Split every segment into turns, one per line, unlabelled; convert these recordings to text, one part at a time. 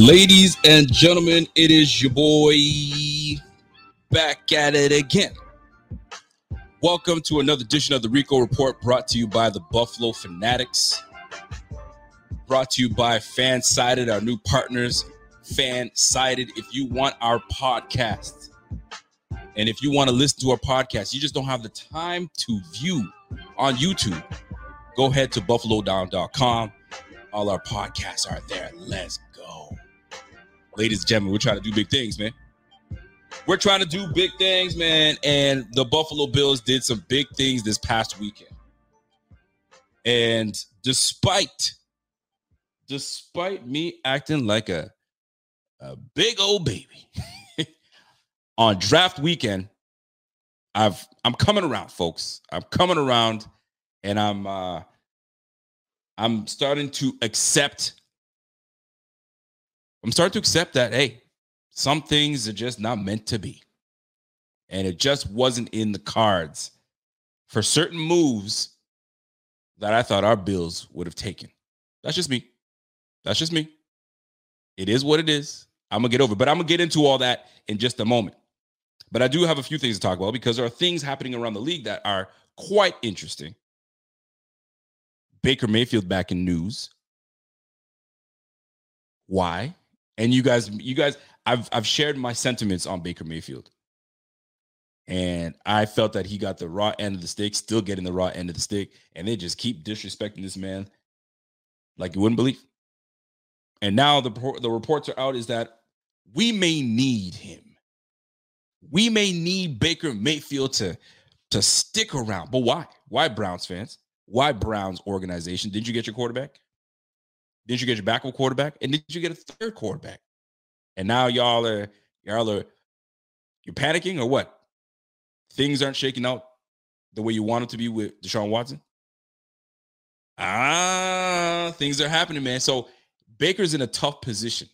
Ladies and gentlemen, it is your boy back at it again. Welcome to another edition of the Rico Report brought to you by the Buffalo Fanatics. Brought to you by Fansided, our new partners. Fansided. If you want our podcast and if you want to listen to our podcast, you just don't have the time to view on YouTube, go ahead to buffalodown.com. All our podcasts are there. Let's go. Ladies and gentlemen, we're trying to do big things, man. We're trying to do big things, man. And the Buffalo Bills did some big things this past weekend. And despite despite me acting like a a big old baby on draft weekend, I've I'm coming around, folks. I'm coming around and I'm uh I'm starting to accept I'm starting to accept that hey, some things are just not meant to be. And it just wasn't in the cards for certain moves that I thought our Bills would have taken. That's just me. That's just me. It is what it is. I'm gonna get over, it. but I'm gonna get into all that in just a moment. But I do have a few things to talk about because there are things happening around the league that are quite interesting. Baker Mayfield back in news. Why? And you guys, you guys, I've I've shared my sentiments on Baker Mayfield. And I felt that he got the raw end of the stick, still getting the raw end of the stick, and they just keep disrespecting this man like you wouldn't believe. And now the the reports are out is that we may need him. We may need Baker Mayfield to to stick around. But why? Why Browns fans? Why Browns organization? Didn't you get your quarterback? Didn't you get your backup quarterback? And did you get a third quarterback? And now y'all are y'all are you're panicking or what? Things aren't shaking out the way you want it to be with Deshaun Watson. Ah, things are happening, man. So Baker's in a tough position.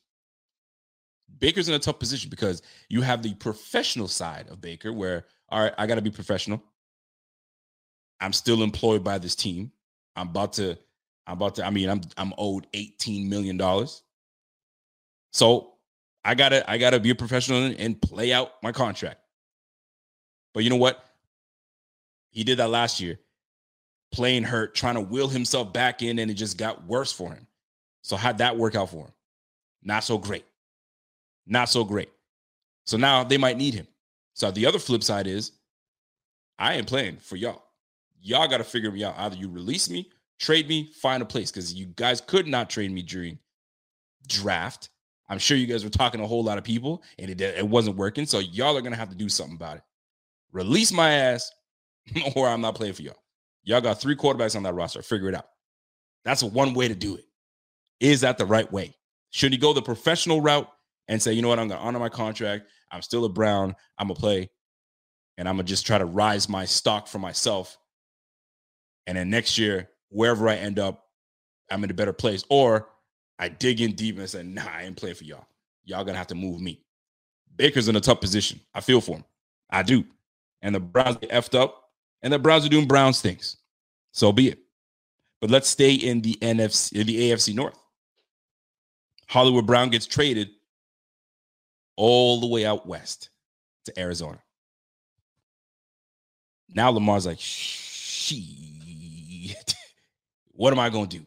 Baker's in a tough position because you have the professional side of Baker where, all right, I got to be professional. I'm still employed by this team. I'm about to, I'm about to, I mean, I'm I'm owed 18 million dollars. So I gotta, I gotta be a professional and play out my contract. But you know what? He did that last year, playing hurt, trying to will himself back in, and it just got worse for him. So how'd that work out for him? Not so great. Not so great. So now they might need him. So the other flip side is I ain't playing for y'all. Y'all got to figure me out. Either you release me, trade me, find a place because you guys could not trade me during draft. I'm sure you guys were talking to a whole lot of people and it, it wasn't working. So y'all are going to have to do something about it. Release my ass or I'm not playing for y'all. Y'all got three quarterbacks on that roster. Figure it out. That's one way to do it. Is that the right way? Should he go the professional route and say, you know what, I'm going to honor my contract. I'm still a Brown. I'm going to play and I'm going to just try to rise my stock for myself. And then next year, wherever I end up, I'm in a better place. Or I dig in deep and say, nah, I ain't playing for y'all. Y'all to have to move me. Baker's in a tough position. I feel for him. I do. And the Browns get effed up, and the Browns are doing Browns things. So be it. But let's stay in the NFC, in the AFC North. Hollywood Brown gets traded all the way out west to Arizona. Now Lamar's like, shit. What am I going to do?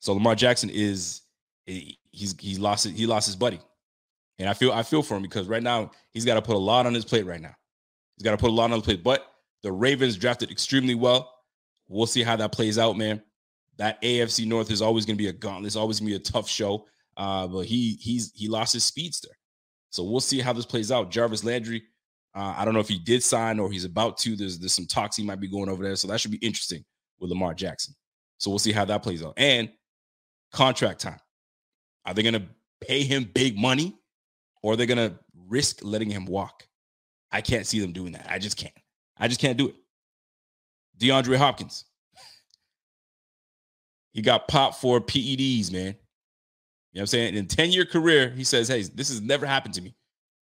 So Lamar Jackson is he's he's lost he lost his buddy. And I feel I feel for him because right now he's got to put a lot on his plate right now. He's got to put a lot on his plate. But the Ravens drafted extremely well. We'll see how that plays out, man. That AFC North is always going to be a gauntlet. It's always going to be a tough show. Uh, but he he's he lost his speedster. So we'll see how this plays out. Jarvis Landry, uh, I don't know if he did sign or he's about to. There's there's some talks he might be going over there, so that should be interesting with Lamar Jackson. So we'll see how that plays out. And contract time. Are they going to pay him big money or are they going to risk letting him walk? I can't see them doing that. I just can't. I just can't do it. DeAndre Hopkins. He got popped for PEDs, man. You know what I'm saying? In a 10 year career, he says, Hey, this has never happened to me.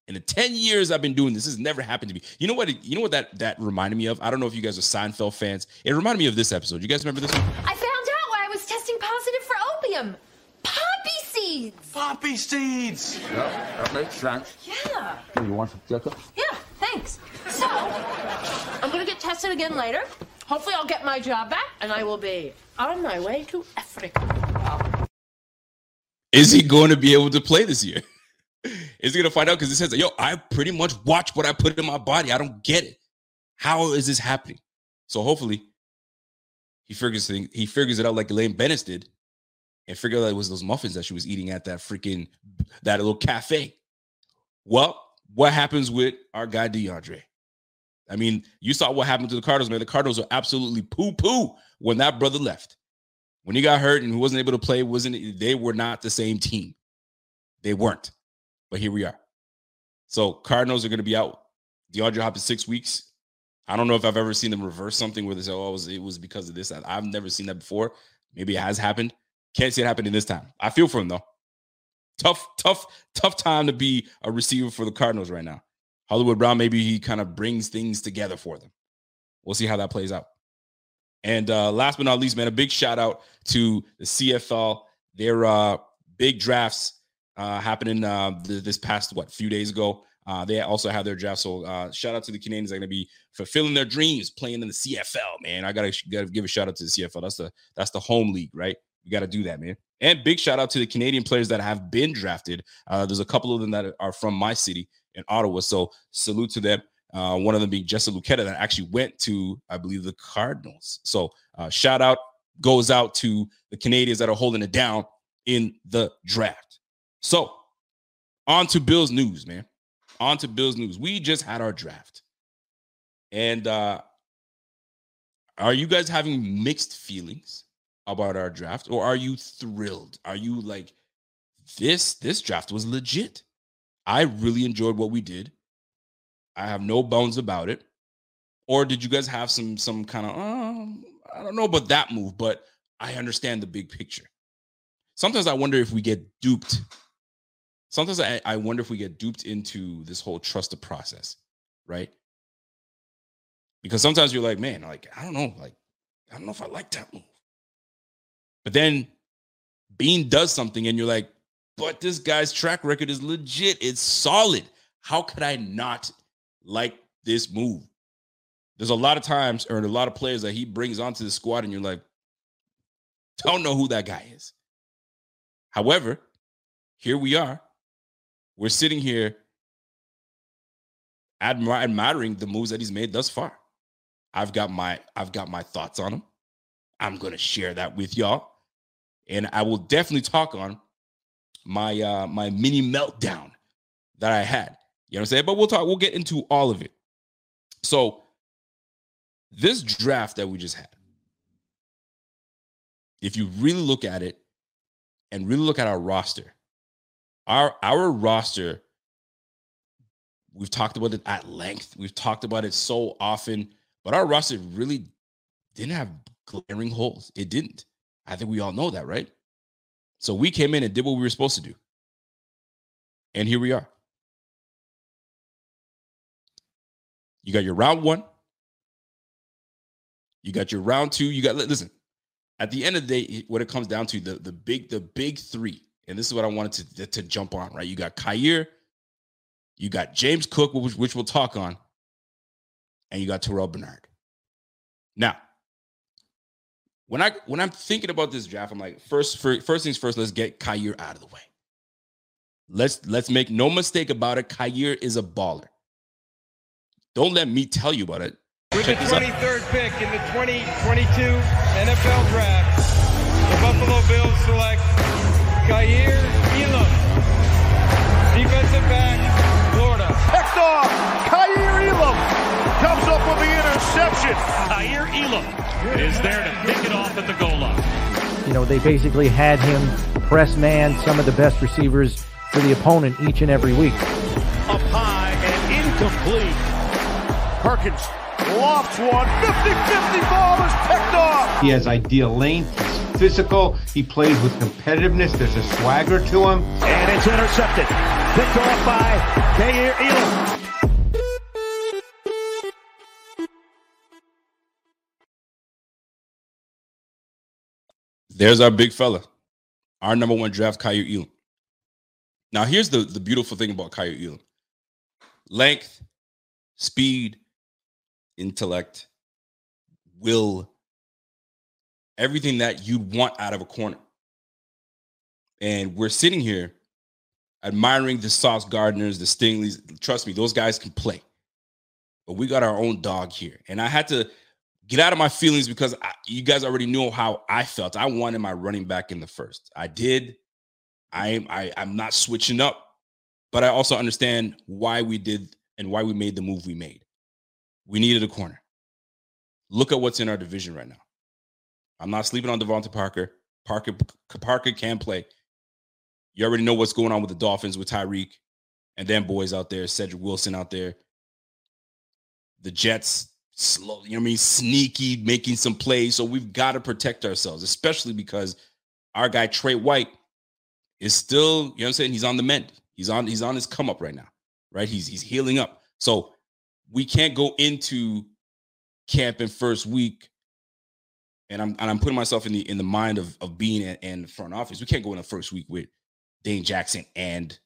In the 10 years I've been doing this, this has never happened to me. You know what? You know what that that reminded me of? I don't know if you guys are Seinfeld fans. It reminded me of this episode. You guys remember this one?
I found out why I was testing positive for opium. Poppy seeds.
Poppy seeds.
Yeah, that makes sense.
Yeah.
You want some chicken?
Yeah, thanks. So, I'm gonna get tested again later. Hopefully, I'll get my job back, and I will be on my way to Africa.
Is he going to be able to play this year? Is he to find out? Because it says, yo, I pretty much watch what I put in my body. I don't get it. How is this happening? So hopefully he figures thing, he figures it out like Elaine Bennett did and figure out it was those muffins that she was eating at that freaking that little cafe. Well, what happens with our guy DeAndre? I mean, you saw what happened to the Cardinals, man. The Cardinals were absolutely poo poo when that brother left. When he got hurt and he wasn't able to play, wasn't they were not the same team. They weren't. But here we are. So Cardinals are going to be out. DeAndre Hopkins six weeks. I don't know if I've ever seen them reverse something where they say, "Oh, it was, it was because of this." I've never seen that before. Maybe it has happened. Can't see it happening this time. I feel for him though. Tough, tough, tough time to be a receiver for the Cardinals right now. Hollywood Brown, maybe he kind of brings things together for them. We'll see how that plays out. And uh, last but not least, man, a big shout out to the CFL. Their uh, big drafts uh, happening uh, th- this past what few days ago. Uh, they also have their draft. So uh, shout out to the Canadians. They're going to be fulfilling their dreams, playing in the CFL. Man, I gotta, gotta give a shout out to the CFL. That's the that's the home league, right? You got to do that, man. And big shout out to the Canadian players that have been drafted. Uh, there's a couple of them that are from my city in Ottawa. So salute to them. Uh, one of them being Jesse Luketa that actually went to, I believe, the Cardinals. So uh, shout out goes out to the Canadians that are holding it down in the draft. So on to Bills news, man. On to Bills news. We just had our draft. And uh are you guys having mixed feelings about our draft or are you thrilled? Are you like this this draft was legit? I really enjoyed what we did. I have no bones about it. Or did you guys have some some kind of um, I don't know about that move, but I understand the big picture. Sometimes I wonder if we get duped. Sometimes I, I wonder if we get duped into this whole trust the process, right? Because sometimes you're like, man, like, I don't know, like, I don't know if I like that move. But then Beane does something and you're like, but this guy's track record is legit. It's solid. How could I not like this move? There's a lot of times or a lot of players that he brings onto the squad, and you're like, don't know who that guy is. However, here we are. We're sitting here admir- admiring the moves that he's made thus far. I've got my I've got my thoughts on him. I'm gonna share that with y'all, and I will definitely talk on my uh my mini meltdown that I had. You know what I'm saying? But we'll talk. We'll get into all of it. So this draft that we just had, if you really look at it and really look at our roster, our our roster, we've talked about it at length. We've talked about it so often, but our roster really didn't have glaring holes. It didn't. I think we all know that, right? So we came in and did what we were supposed to do. And here we are. You got your round one. You got your round two. You got listen. At the end of the day, what it comes down to the the big the big three, and this is what I wanted to to jump on. Right, you got Kaiir, you got James Cook, which, which we'll talk on, and you got Terrell Bernard. Now, when I when I'm thinking about this draft, I'm like, first first things first, let's get Kaiir out of the way. Let's let's make no mistake about it. Kaiir is a baller. Don't let me tell you about it.
With the 23rd pick in the 2022 NFL Draft, the Buffalo Bills select Kaiir Elam, defensive back Florida.
picked off. Kaiir Elam comes up with the interception.
Kaiir Elam is there to pick it off at the goal line.
You know, they basically had him press man some of the best receivers for the opponent each and every week.
Up high and incomplete. Perkins lofts one. 50-50 ball is picked off.
He has ideal length. He's physical. He plays with competitiveness. There's a swagger to him.
And it's intercepted. Picked off by Kaiir Elam.
There's our big fella, our number one draft, Kaiir Elam. Now, here's the, the beautiful thing about Kaiir Elam length, speed, intellect, will, everything that you'd want out of a corner. And we're sitting here admiring the Sauce Gardners, the Stingleys. Trust me, those guys can play. But we got our own dog here. And I had to get out of my feelings because I, you guys already know how I felt. I wanted my running back in the first. I did. I, I I'm not switching up, but I also understand why we did and why we made the move we made. We needed a corner. Look at what's in our division right now. I'm not sleeping on DeVante Parker. Parker Parker can play. You already know what's going on with the Dolphins with Tyreek and then boys out there, Cedrick Wilson out there. The Jets slow, you know what I mean, sneaky, making some plays. So we've got to protect ourselves, especially because our guy Trey White is still, you know what I'm saying? He's on the mend. He's on, he's on his come up right now, right? He's he's healing up. So we can't go into camp in first week. And I'm and I'm putting myself in the in the mind of of being in, in the front office. We can't go in the first week with Dane Jackson and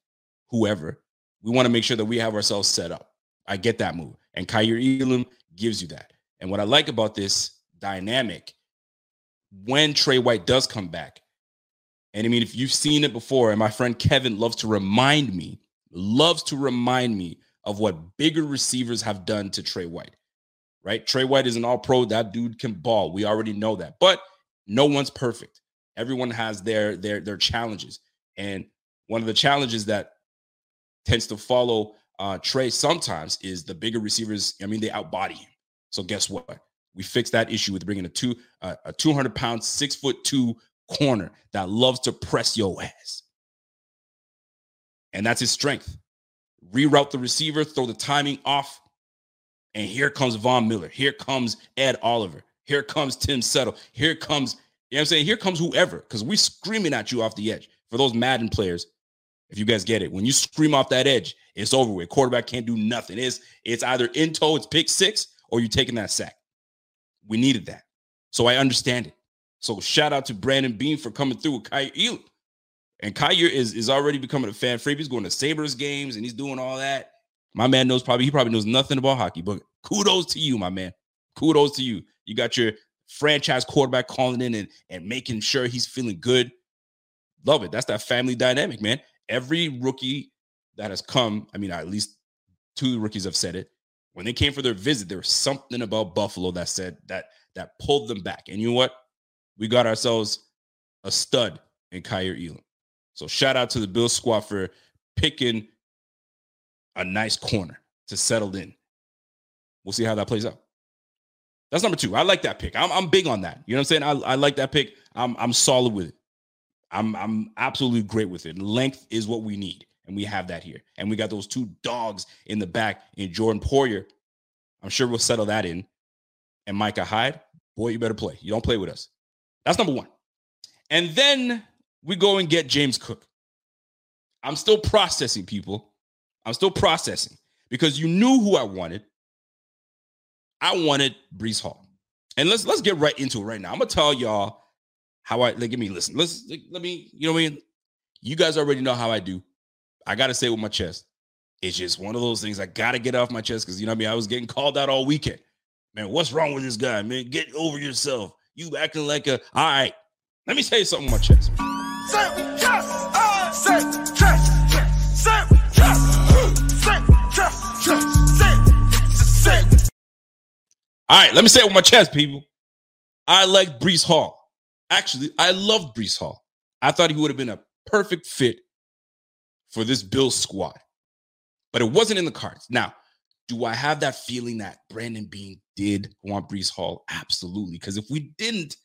whoever. We want to make sure that we have ourselves set up. I get that move. And Kaiir Elam gives you that. And what I like about this dynamic, when Trey White does come back, and I mean, if you've seen it before, and my friend Kevin loves to remind me, loves to remind me of what bigger receivers have done to Trey White, right? Trey White is an all pro. That dude can ball. We already know that. But no one's perfect. Everyone has their their their challenges. And one of the challenges that tends to follow uh, Trey sometimes is the bigger receivers. I mean, they outbody him. So guess what? We fixed that issue with bringing a two uh, a 200 pound, six foot two corner that loves to press your ass. And that's his strength. Reroute the receiver, throw the timing off. And here comes Von Miller. Here comes Ed Oliver. Here comes Tim Settle. Here comes, you know what I'm saying? Here comes whoever, because we're screaming at you off the edge. For those Madden players, if you guys get it, when you scream off that edge, it's over with. Quarterback can't do nothing. It's, it's either in tow, it's pick six, or you're taking that sack. We needed that. So I understand it. So shout out to Brandon Beane for coming through with Elam. And Kaiir is, is already becoming a fan favorite. He's going to Sabres games and he's doing all that. My man knows probably, he probably knows nothing about hockey, but kudos to you, my man. Kudos to you. You got your franchise quarterback calling in and, and making sure he's feeling good. Love it. That's that family dynamic, man. Every rookie that has come, I mean, at least two rookies have said it. When they came for their visit, there was something about Buffalo that said that that pulled them back. And you know what? We got ourselves a stud in Kaiir Elam. So shout out to the Bill squad for picking a nice corner to settle in. We'll see how that plays out. That's number two. I like that pick. I'm, I'm big on that. You know what I'm saying? I, I like that pick. I'm I'm solid with it. I'm I'm absolutely great with it. Length is what we need, and we have that here. And we got those two dogs in the back in Jordan Poyer. I'm sure we'll settle that in. And Micah Hyde, boy, you better play. You don't play with us. That's number one. And then we go and get James Cook. I'm still processing, people. I'm still processing because you knew who I wanted. I wanted Breece Hall. And let's let's get right into it right now. I'm gonna tell y'all how I like, give me listen. Let's let me, you know what I mean? You guys already know how I do. I gotta say with my chest. It's just one of those things I gotta get off my chest because you know what I mean. I was getting called out all weekend. Man, what's wrong with this guy? Man, get over yourself. You acting like a all right. Let me tell you something on my chest. All right, let me say it with my chest, people. I like Breece Hall. Actually, I loved Breece Hall. I thought he would have been a perfect fit for this Bills squad. But it wasn't in the cards. Now, do I have that feeling that Brandon Beane did want Breece Hall? Absolutely. Because if we didn't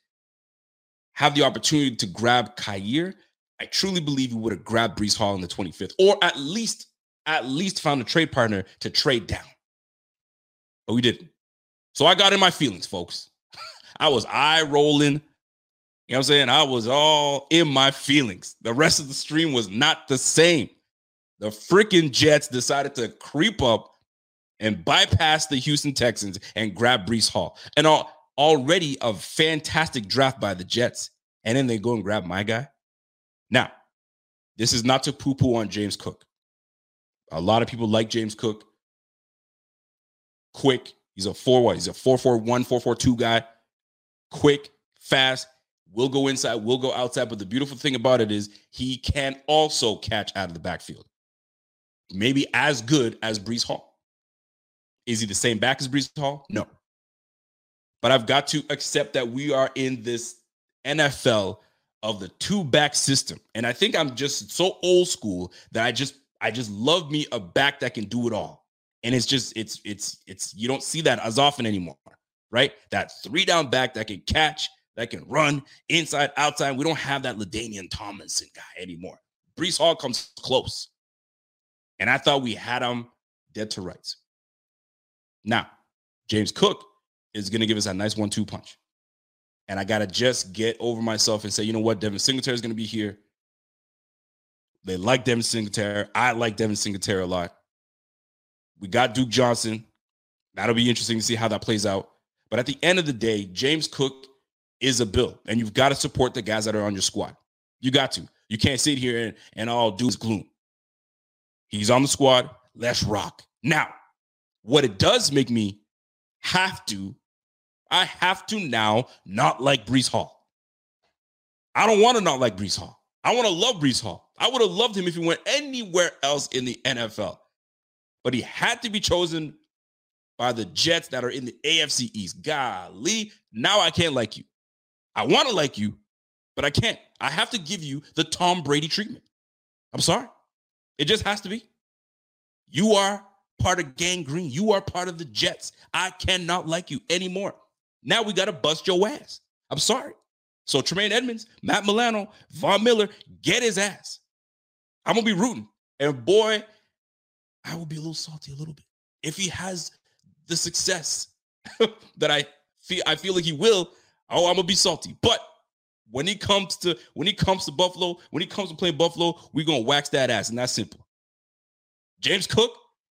have the opportunity to grab Kaiir, I truly believe we would have grabbed Breece Hall in the 25th, or at least, at least found a trade partner to trade down. But we didn't. So I got in my feelings, folks. I was eye rolling. You know what I'm saying? I was all in my feelings. The rest of the stream was not the same. The freaking Jets decided to creep up and bypass the Houston Texans and grab Breece Hall. And all, already a fantastic draft by the Jets. And then they go and grab my guy. Now, this is not to poo poo on James Cook. A lot of people like James Cook. Quick. He's a 4 what? He's a 441, 442 guy. Quick, fast, will go inside, will go outside. But the beautiful thing about it is he can also catch out of the backfield. Maybe as good as Breece Hall. Is he the same back as Breece Hall? No. But I've got to accept that we are in this NFL of the two back system. And I think I'm just so old school that I just I just love me a back that can do it all. And it's just it's it's it's you don't see that as often anymore, right? That three down back that can catch, that can run inside, outside. We don't have that LaDainian Tomlinson guy anymore. Breece Hall comes close. And I thought we had him dead to rights. Now, James Cook is going to give us a nice one-two punch. And I got to just get over myself and say, you know what? Devin Singletary is going to be here. They like Devin Singletary. I like Devin Singletary a lot. We got Duke Johnson. That'll be interesting to see how that plays out. But at the end of the day, James Cook is a bill, and you've got to support the guys that are on your squad. You got to. You can't sit here and, and all do is gloom. He's on the squad. Let's rock. Now, what it does make me have to I have to now not like Breece Hall. I don't want to not like Breece Hall. I want to love Breece Hall. I would have loved him if he went anywhere else in the NFL. But he had to be chosen by the Jets that are in the AFC East. Golly, now I can't like you. I want to like you, but I can't. I have to give you the Tom Brady treatment. I'm sorry. It just has to be. You are part of Gang Green. You are part of the Jets. I cannot like you anymore. Now we got to bust your ass. I'm sorry. So Tremaine Edmunds, Matt Milano, Von Miller, get his ass. I'm gonna be rooting. And boy, I will be a little salty a little bit. If he has the success that I feel I feel like he will, oh, I'm gonna be salty. But when he comes to when he comes to Buffalo, when he comes to playing Buffalo, we're gonna wax that ass, and that's simple. James Cook,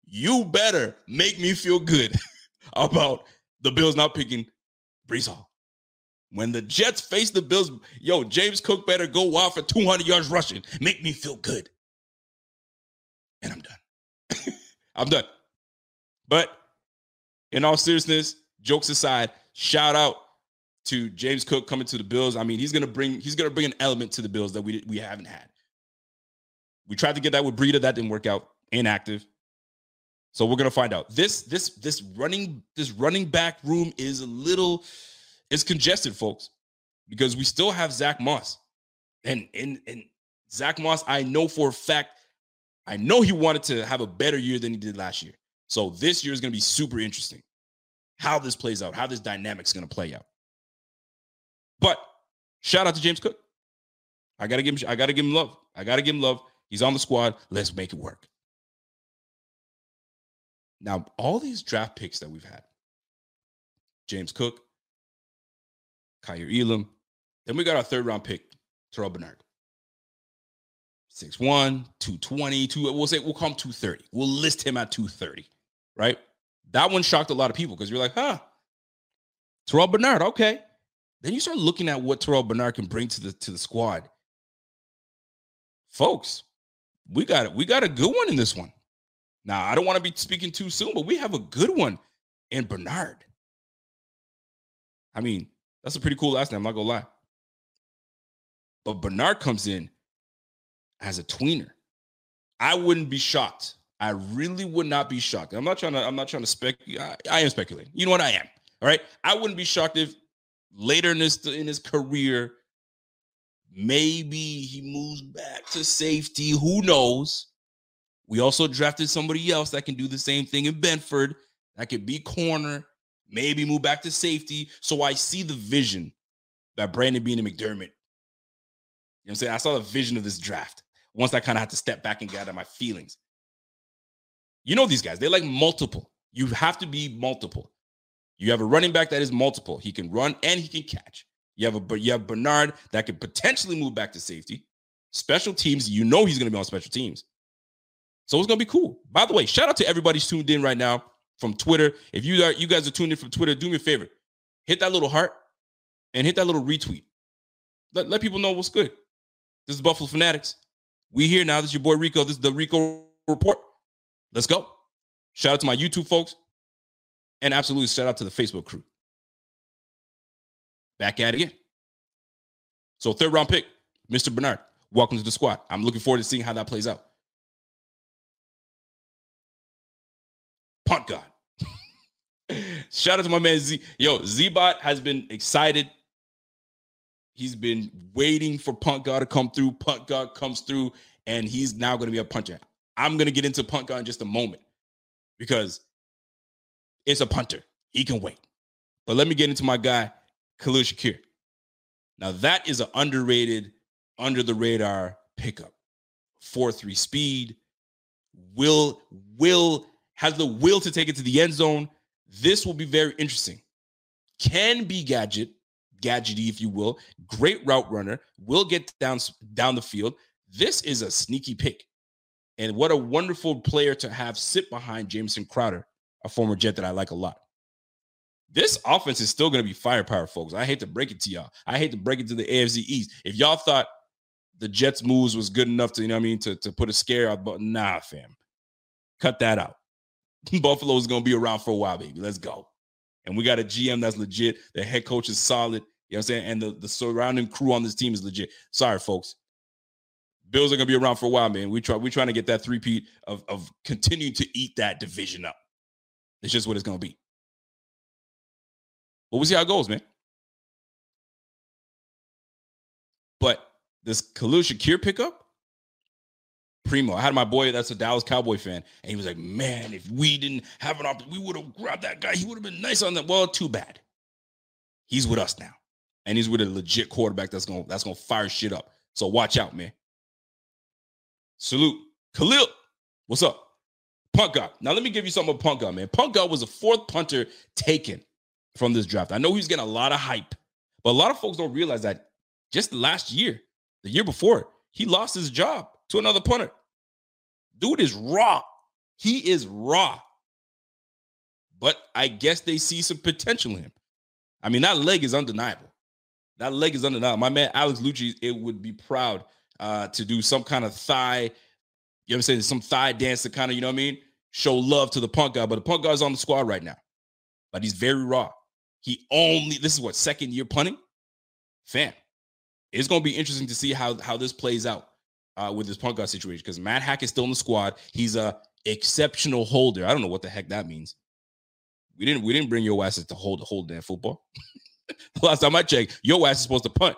you better make me feel good about the Bills not picking Breece Hall. When the Jets face the Bills, yo, James Cook better go wild for 200 yards rushing. Make me feel good. And I'm done. I'm done. But in all seriousness, jokes aside, shout out to James Cook coming to the Bills. I mean, he's gonna bring he's gonna bring an element to the Bills that we we haven't had. We tried to get that with Breida, that didn't work out. Inactive. So we're gonna find out. This this this running this running back room is a little it's congested, folks, because we still have Zach Moss, and and and Zach Moss. I know for a fact, I know he wanted to have a better year than he did last year. So this year is gonna be super interesting. How this plays out, how this dynamic's gonna play out. But shout out to James Cook. I gotta give him. I gotta give him love. I gotta give him love. He's on the squad. Let's make it work. Now, all these draft picks that we've had James Cook, Kaiir Elam, then we got our third round pick, Terrell Bernard. 6'1, 220, two, we'll say we'll call him 230. We'll list him at 230, right? That one shocked a lot of people because you're like, huh, Terrell Bernard, okay. Then you start looking at what Terrell Bernard can bring to the to the squad. Folks, we got it. We got a good one in this one. Now, I don't want to be speaking too soon, but we have a good one in Bernard. I mean, that's a pretty cool last name. I'm not gonna lie. But Bernard comes in as a tweener. I wouldn't be shocked. I really would not be shocked. I'm not trying to. I'm not trying to spec. I, I am speculating. You know what I am. All right. I wouldn't be shocked if later in his in his career, maybe he moves back to safety. Who knows? We also drafted somebody else that can do the same thing in Benford. That could be corner, maybe move back to safety. So I see the vision that Brandon Beane and McDermott. You know what I'm saying? I saw the vision of this draft. Once I kind of had to step back and gather my feelings. You know these guys, they like multiple. You have to be multiple. You have a running back that is multiple. He can run and he can catch. You have a you have Bernard that could potentially move back to safety. Special teams, you know he's going to be on special teams. So it's to be cool. By the way, shout out to everybody tuned in right now from Twitter. If you are you guys are tuned in from Twitter, do me a favor. Hit that little heart and hit that little retweet. Let, let people know what's good. This is Buffalo Fanatics. We here now. This is your boy Rico. This is the Rico Report. Let's go. Shout out to my YouTube folks. And absolutely shout out to the Facebook crew. Back at it again. So third round pick, Mr. Bernard. Welcome to the squad. I'm looking forward to seeing how that plays out. Punt God. Shout out to my man Z. Yo, Zbot has been excited. He's been waiting for Punt God to come through. Punt God comes through, and he's now going to be a punter. I'm going to get into Punt God in just a moment because it's a punter. He can wait. But let me get into my guy, Khalil Shakir. Now, that is an underrated, under the radar pickup. 4 3 speed, will, will, has the will to take it to the end zone. This will be very interesting. Can be gadget, gadgety, if you will. Great route runner, will get down, down the field. This is a sneaky pick. And what a wonderful player to have sit behind Jameson Crowder, a former Jet that I like a lot. This offense is still going to be firepower, folks. I hate to break it to y'all. I hate to break it to the AFC East. If y'all thought the Jets moves was good enough to, you know what I mean, to, to put a scare out, but nah, fam. Cut that out. Buffalo is going to be around for a while, baby. Let's go. And we got a GM that's legit. The head coach is solid. You know what I'm saying? And the, the surrounding crew on this team is legit. Sorry, folks. Bills are gonna be around for a while, man. We try we're trying to get that three-peat of of continuing to eat that division up. It's just what it's gonna be. But we'll see how it goes, man. But this Khalil Shakir pickup, primo. I had my boy that's a Dallas Cowboy fan, and he was like, "Man, if we didn't have an opportunity, we would have grabbed that guy. He would have been nice on that." Well, too bad. He's with us now, and he's with a legit quarterback that's gonna that's gonna fire shit up. So watch out, man. Salute, Khalil. What's up? Punt God. Now let me give you something about Punt God, man. Punt God was the fourth punter taken from this draft. I know he's getting a lot of hype, but a lot of folks don't realize that just last year, the year before, he lost his job to another punter. Dude is raw. He is raw. But I guess they see some potential in him. I mean, that leg is undeniable. That leg is undeniable. My man Alex Lucci, it would be proud uh, to do some kind of thigh, you know what I'm saying? Some thigh dance to kind of, you know what I mean? Show love to the punk guy. But the punk guy's on the squad right now. But he's very raw. He only, this is what, second year punting? Fam. It's to be interesting to see how, how this plays out uh, with this punt guy situation because Matt Haack is still in the squad. He's a exceptional holder. I don't know what the heck that means. We didn't we didn't bring your asses to hold hold damn football. Last time I checked, your ass is supposed to punt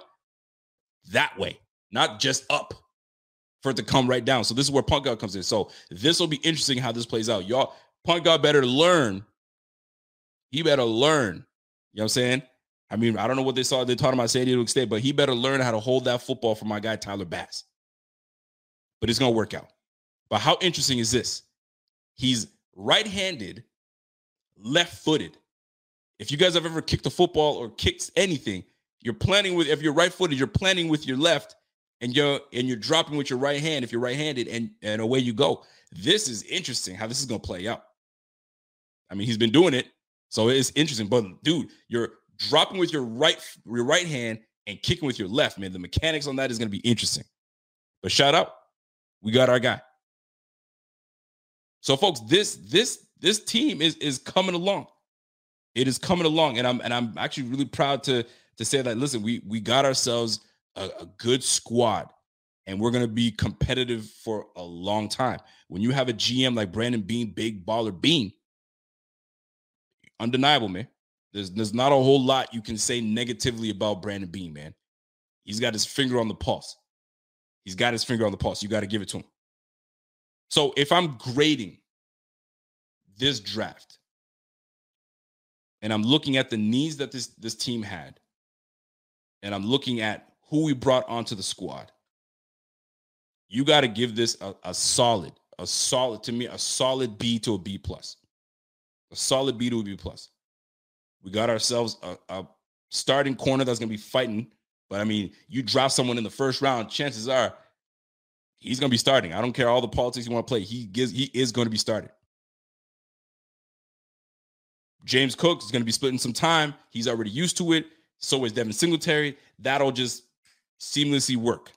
that way not just up for it to come right down. So this is where Punt God comes in. So this will be interesting how this plays out. Y'all, Punt God better learn. He better learn. You know what I'm saying? I mean, I don't know what they saw. They taught him at San Diego State, but he better learn how to hold that football for my guy Tyler Bass. But it's gonna work out. But how interesting is this? He's right-handed, left-footed. If you guys have ever kicked a football or kicked anything, you're planning with if you're right-footed, you're planning with your left and you're and you're dropping with your right hand if you're right-handed and and away you go this is interesting how this is going to play out i mean he's been doing it so it's interesting but dude you're dropping with your right your right hand and kicking with your left man the mechanics on that is going to be interesting but shout out we got our guy so folks this this this team is is coming along it is coming along and i'm and i'm actually really proud to to say that listen we we got ourselves a, a good squad and we're going to be competitive for a long time. When you have a GM like Brandon Beane, big baller Beane, undeniable, man. There's there's not a whole lot you can say negatively about Brandon Beane, man. He's got his finger on the pulse. He's got his finger on the pulse. You got to give it to him. So if I'm grading this draft and I'm looking at the needs that this this team had and I'm looking at who we brought onto the squad, you got to give this a, a solid, a solid to me, a solid B to a B plus, a solid B to a B plus. We got ourselves a, a starting corner that's going to be fighting. But I mean, you drop someone in the first round, chances are he's going to be starting. I don't care all the politics you want to play. He gives, he is going to be started. James Cook is going to be splitting some time. He's already used to it. So is Devin Singletary. That'll just seamlessly work.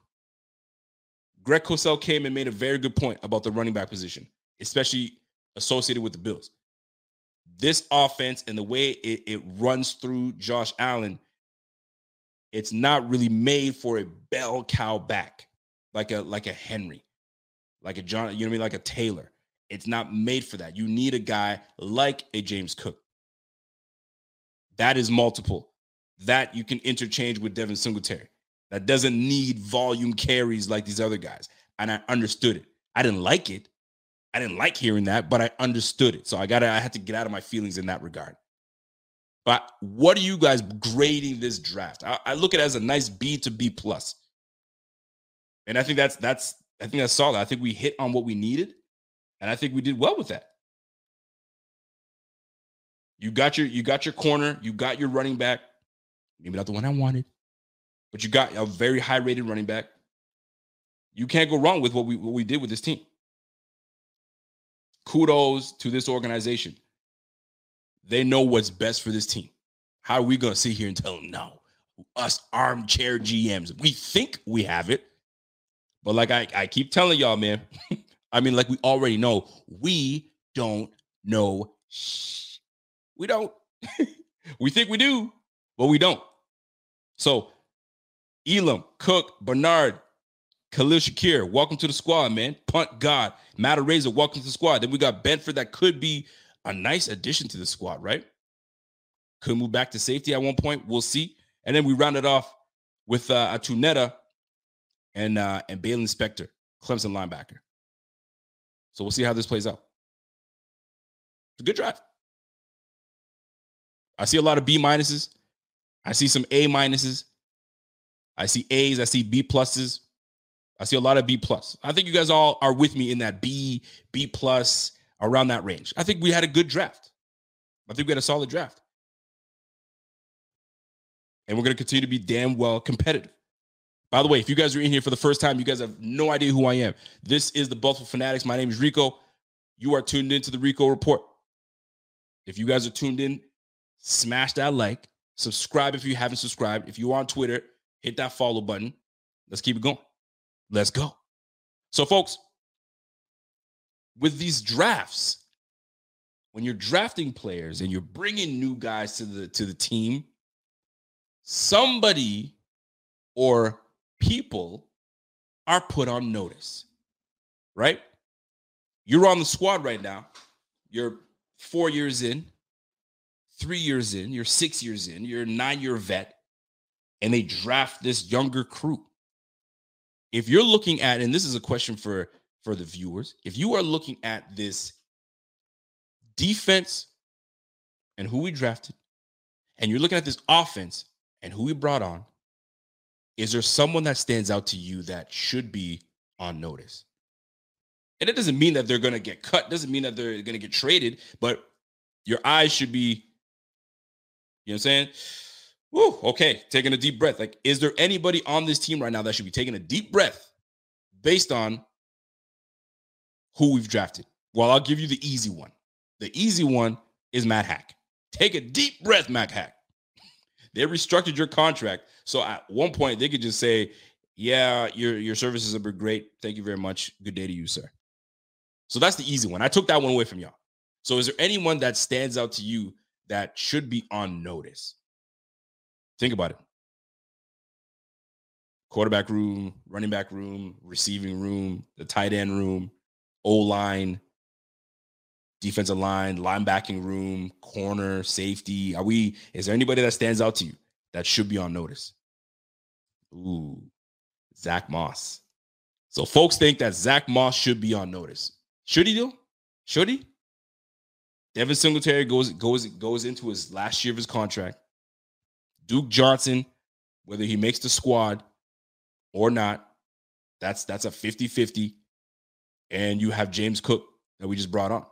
Greg Cosell came and made a very good point about the running back position, especially associated with the Bills. This offense and the way it, it runs through Josh Allen, it's not really made for a bell cow back like a like a Henry, like a John, you know what I mean, like a Taylor. It's not made for that. You need a guy like a James Cook. That is multiple. That you can interchange with Devin Singletary that doesn't need volume carries like these other guys. And I understood it. I didn't like it. I didn't like hearing that, but I understood it. So I got to I had to get out of my feelings in that regard. But what are you guys grading this draft? I, I look at it as a nice B to B plus. And I think that's that's I think that's solid. I think we hit on what we needed, and I think we did well with that. You got your you got your corner, you got your running back. Maybe not the one I wanted but you got a very high rated running back. You can't go wrong with what we what we did with this team. Kudos to this organization. They know what's best for this team. How are we going to sit here and tell them no? Us armchair GMs, we think we have it, but like I, I keep telling y'all, man. I mean, like we already know, we don't know. Shh. We don't. we think we do, but we don't. So Elam, Cook, Bernard, Khalil Shakir, welcome to the squad, man. Punt God, Matt Araiza, welcome to the squad. Then we got Benford, that could be a nice addition to the squad, right? Could move back to safety at one point. We'll see. And then we rounded off with uh, Tenuta and uh, and Baylon Spector, Clemson linebacker. So we'll see how this plays out. It's a good drive. I see a lot of B minuses. I see some A minuses. I see A's, I see B pluses. I see a lot of B plus. I think you guys all are with me in that B, B plus, around that range. I think we had a good draft. I think we had a solid draft. And we're going to continue to be damn well competitive. By the way, if you guys are in here for the first time, you guys have no idea who I am. This is the Buffalo Fanatics. My name is Rico. You are tuned into the Rico Report. If you guys are tuned in, smash that like, subscribe if you haven't subscribed. If you're on Twitter, hit that follow button. Let's keep it going. Let's go. So, folks, with these drafts, when you're drafting players and you're bringing new guys to the to the team, somebody or people are put on notice. Right? You're on the squad right now. You're 4 years in, 3 years in, you're 6 years in, you're a 9-year vet and they draft this younger crew. If you're looking at, and this is a question for for the viewers, if you are looking at this defense and who we drafted, and you're looking at this offense and who we brought on, is there someone that stands out to you that should be on notice? And it doesn't mean that they're going to get cut, doesn't mean that they're going to get traded, but your eyes should be, you know what I'm saying? Woo, okay, taking a deep breath. Like, is there anybody on this team right now that should be taking a deep breath based on who we've drafted? Well, I'll give you the easy one. The easy one is Matt Haack. Take a deep breath, Matt Haack. They restructured your contract. So at one point, they could just say, Yeah, your, your services have been great. Thank you very much. Good day to you, sir. So that's the easy one. I took that one away from y'all. So is there anyone that stands out to you that should be on notice? Think about it. Quarterback room, running back room, receiving room, the tight end room, O line, defensive line, linebacking room, corner, safety. Are we, is there anybody that stands out to you that should be on notice? Ooh, Zach Moss. So folks think that Zach Moss should be on notice. Should he do? Should he? Devin Singletary goes goes goes into his last year of his contract. Duke Johnson, whether he makes the squad or not, that's that's a 50-50. And you have James Cook that we just brought on.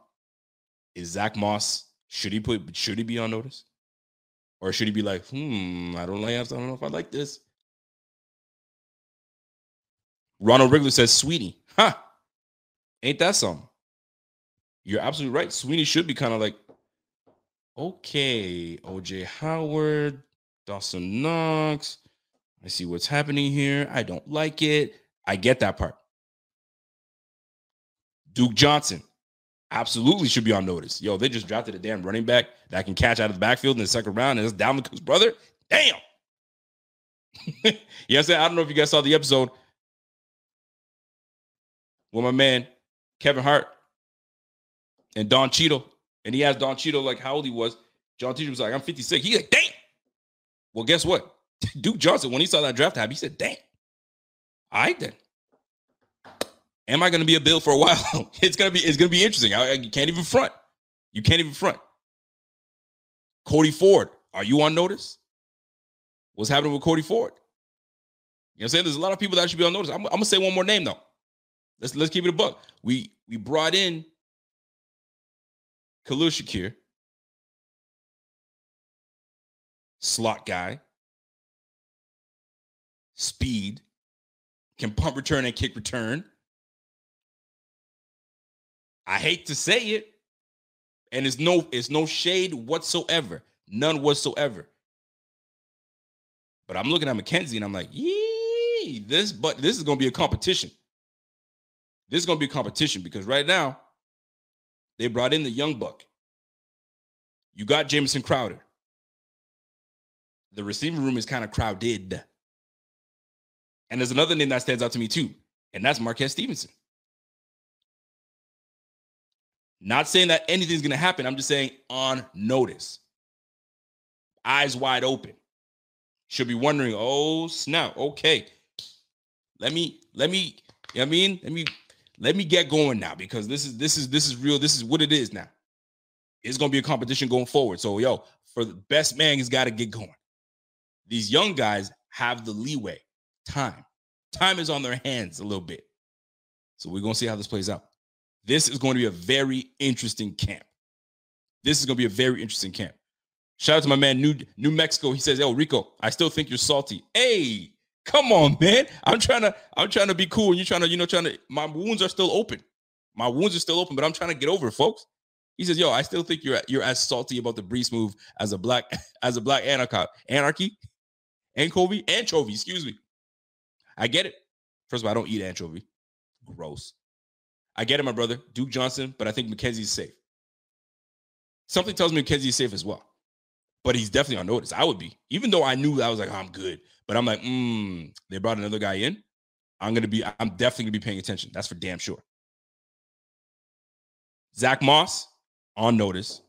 Is Zach Moss, should he put should he be on notice? Or should he be like, hmm, I don't like I don't know if I like this. Ronald Wrigley says, Sweeney, huh? Ain't that something? You're absolutely right. Sweeney should be kind of like, okay, OJ Howard, Dawson Knox. I see what's happening here. I don't like it. I get that part. Duke Johnson absolutely should be on notice. Yo, they just drafted a damn running back that can catch out of the backfield in the second round, and it's Dalvin Cook's brother. Damn. I'm? I don't know if you guys saw the episode with my man Kevin Hart and Don Cheadle. And he asked Don Cheadle like how old he was. John Cheadle was like, I'm 56. He's like, damn. Well, guess what? Duke Johnson, when he saw that draft tab, he said, damn. All right then. Am I going to be a bill for a while? it's gonna be it's gonna be interesting. I, I can't even front. You can't even front. Cody Ford, are you on notice? What's happening with Cody Ford? You know what I'm saying? There's a lot of people that should be on notice. I'm, I'm gonna say one more name though. Let's let's keep it a buck. We we brought in Khalil Shakir, slot guy, speed, can pump return and kick return. I hate to say it, and it's no it's no shade whatsoever, none whatsoever. But I'm looking at McKenzie and I'm like, yee, this but this is gonna be a competition. This is gonna be a competition because right now they brought in the young buck. You got Jamison Crowder. The receiving room is kind of crowded. And there's another name that stands out to me too, and that's Marquez Stevenson. Not saying that anything's going to happen. I'm just saying on notice. Eyes wide open. Should be wondering, oh, snap. Okay. Let me, let me, you know I mean? Let me, let me get going now because this is, this is, this is real. This is what it is now. It's going to be a competition going forward. So, yo, for the best man, he's got to get going. These young guys have the leeway, time. Time is on their hands a little bit. So we're going to see how this plays out. This is going to be a very interesting camp. This is going to be a very interesting camp. Shout out to my man, New New Mexico. He says, "Yo, Rico, I still think you're salty." Hey, come on, man. I'm trying to, I'm trying to be cool, and you're trying to, you know, trying to. My wounds are still open. My wounds are still open, but I'm trying to get over it, folks. He says, "Yo, I still think you're you're as salty about the Breece move as a black as a black anarchy, anarchy, anchovy, anchovy. Excuse me. I get it. First of all, I don't eat anchovy. Gross. I get it, my brother, Duke Johnson, but I think McKenzie's safe. Something tells me McKenzie's safe as well. But he's definitely on notice. I would be, even though I knew I was like, oh, I'm good. But I'm like, mm, they brought another guy in. I'm gonna be, I'm definitely gonna be paying attention. That's for damn sure. Zach Moss on notice.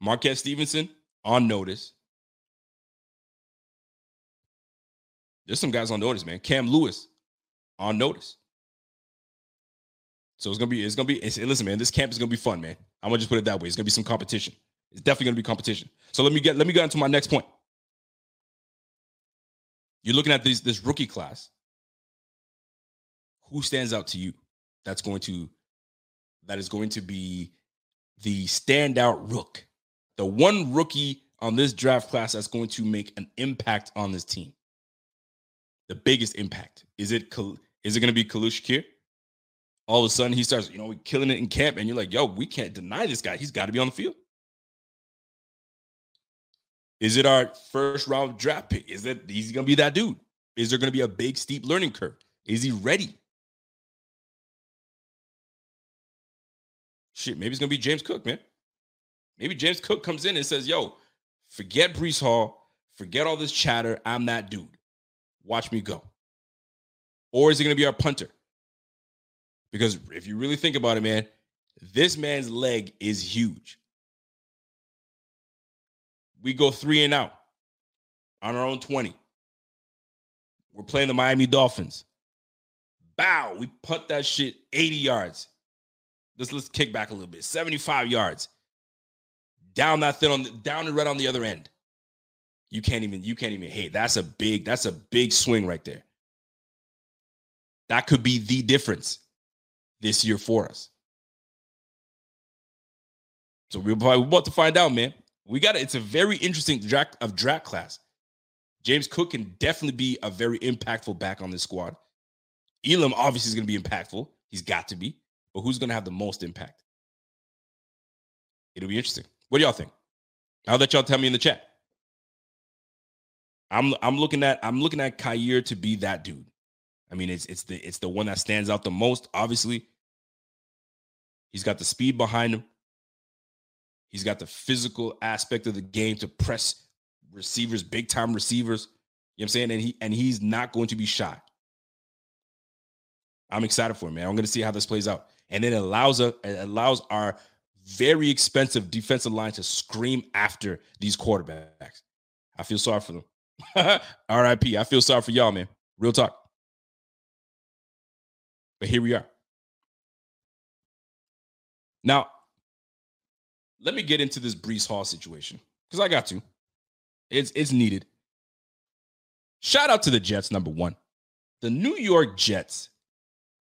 Marquez Stevenson on notice. There's some guys on notice, man. Cam Lewis on notice. So it's gonna be, it's gonna be. It's, listen, man, this camp is gonna be fun, man. I'm gonna just put it that way. It's gonna be some competition. It's definitely gonna be competition. So let me get let me get into my next point. You're looking at this this rookie class. Who stands out to you? That's going to that is going to be the standout rook, the one rookie on this draft class that's going to make an impact on this team. The biggest impact is it is it going to be Khalil Shakir? All of a sudden he starts, you know, killing it in camp, and you're like, yo, we can't deny this guy. He's got to be on the field. Is it our first round draft pick? Is it he's gonna be that dude? Is there gonna be a big steep learning curve? Is he ready? Shit, maybe it's gonna be James Cook, man. Maybe James Cook comes in and says, yo, forget Breece Hall, forget all this chatter. I'm that dude. Watch me go. Or is it gonna be our punter? Because if you really think about it, man, this man's leg is huge. We go three and out on our own 20. We're playing the Miami Dolphins. Bow. We put that shit 80 yards. Let's let's kick back a little bit. 75 yards. Down that thing on the, down and right on the other end. You can't even you can't even hate. That's a big that's a big swing right there. That could be the difference this year for us. So we're about to find out, man. We got it. It's a very interesting draft of draft class. James Cook can definitely be a very impactful back on this squad. Elam obviously is going to be impactful. He's got to be. But who's going to have the most impact? It'll be interesting. What do y'all think? I'll let y'all tell me in the chat. I'm I'm looking at I'm looking at Kaiir to be that dude. I mean, it's it's the it's the one that stands out the most. Obviously, he's got the speed behind him. He's got the physical aspect of the game to press receivers, big time receivers. You know what I'm saying? And he and he's not going to be shy. I'm excited for him, man. I'm going to see how this plays out. And it allows us it allows our very expensive defensive line to scream after these quarterbacks. I feel sorry for them. RIP. I feel sorry for y'all, man. Real talk. But here we are. Now, let me get into this Breece Hall situation because I got to. It's it's needed. Shout out to the Jets, number one. The New York Jets.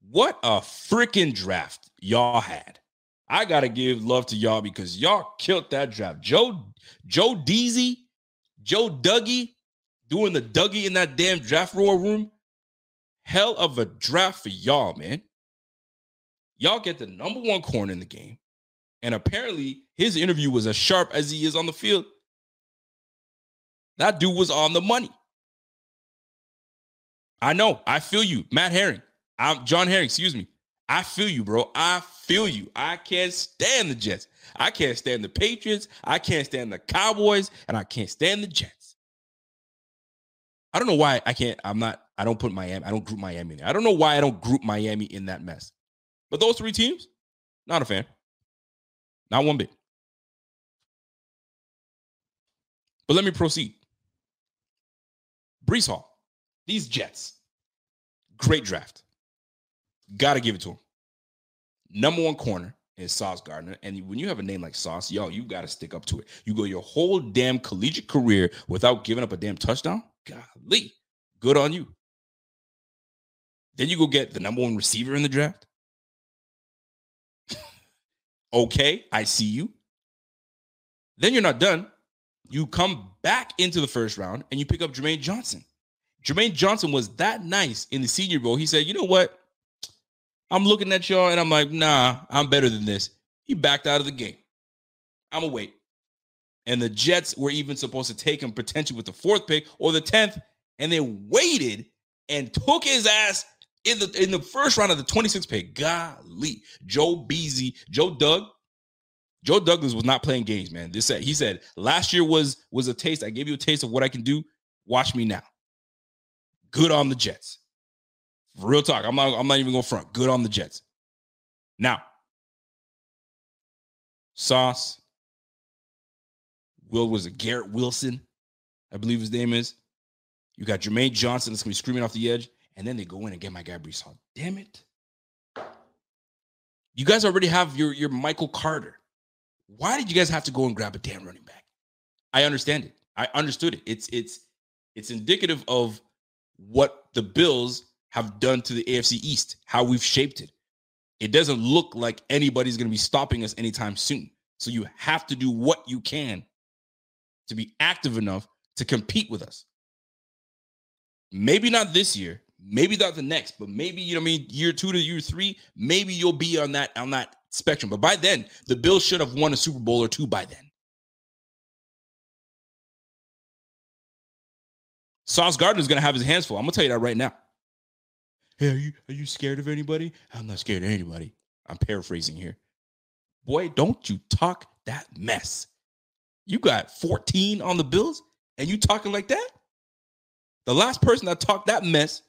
What a freaking draft y'all had. I gotta give love to y'all because y'all killed that draft. Joe, Joe Deasy, Joe Dougie, doing the Dougie in that damn draft room. Hell of a draft for y'all, man. Y'all get the number one corner in the game. And apparently, his interview was as sharp as he is on the field. That dude was on the money. I know. I feel you. Matt Herring. I'm John Herring, excuse me. I feel you, bro. I feel you. I can't stand the Jets. I can't stand the Patriots. I can't stand the Cowboys. And I can't stand the Jets. I don't know why I can't. I'm not. I don't put Miami. I don't group Miami. In I don't know why I don't group Miami in that mess. But those three teams, not a fan. Not one bit. But let me proceed. Breece Hall, these Jets, great draft. Got to give it to him. Number one corner is Sauce Gardner. And when you have a name like Sauce, yo, you got to stick up to it. You go your whole damn collegiate career without giving up a damn touchdown. Golly, good on you. Then you go get the number one receiver in the draft. Okay, I see you. Then you're not done. You come back into the first round and you pick up Jermaine Johnson. Jermaine Johnson was that nice in the senior bowl. He said, you know what? I'm looking at y'all and I'm like, nah, I'm better than this. He backed out of the game. I'm gonna wait. And the Jets were even supposed to take him potentially with the fourth pick or the 10th, and they waited and took his ass in the in the first round of the 26th pick. Golly, Joe Beasy, Joe Doug, Joe Douglas was not playing games, man. This said he said last year was was a taste. I gave you a taste of what I can do. Watch me now. Good on the Jets. Real talk. I'm not. I'm not even going front. Good on the Jets. Now, Sauce. Will was it Garrett Wilson? I believe his name is. You got Jermaine Johnson that's gonna be screaming off the edge, and then they go in and get my guy Hall. Damn it! You guys already have your your Michael Carter. Why did you guys have to go and grab a damn running back? I understand it. I understood it. It's it's it's indicative of what the Bills have done to the AFC East, how we've shaped it. It doesn't look like anybody's going to be stopping us anytime soon. So you have to do what you can to be active enough to compete with us. Maybe not this year, maybe not the next, but maybe you know I mean year 2 to year 3, maybe you'll be on that on that spectrum. But by then, the Bills should have won a Super Bowl or two by then. Sauce is to have his hands full. I'm to tell you that right now. Hey, are you are you scared of anybody? I'm not scared of anybody. I'm paraphrasing here. Boy, don't you talk that mess. You got 14 on the Bills and you talking like that? The last person that talked that mess,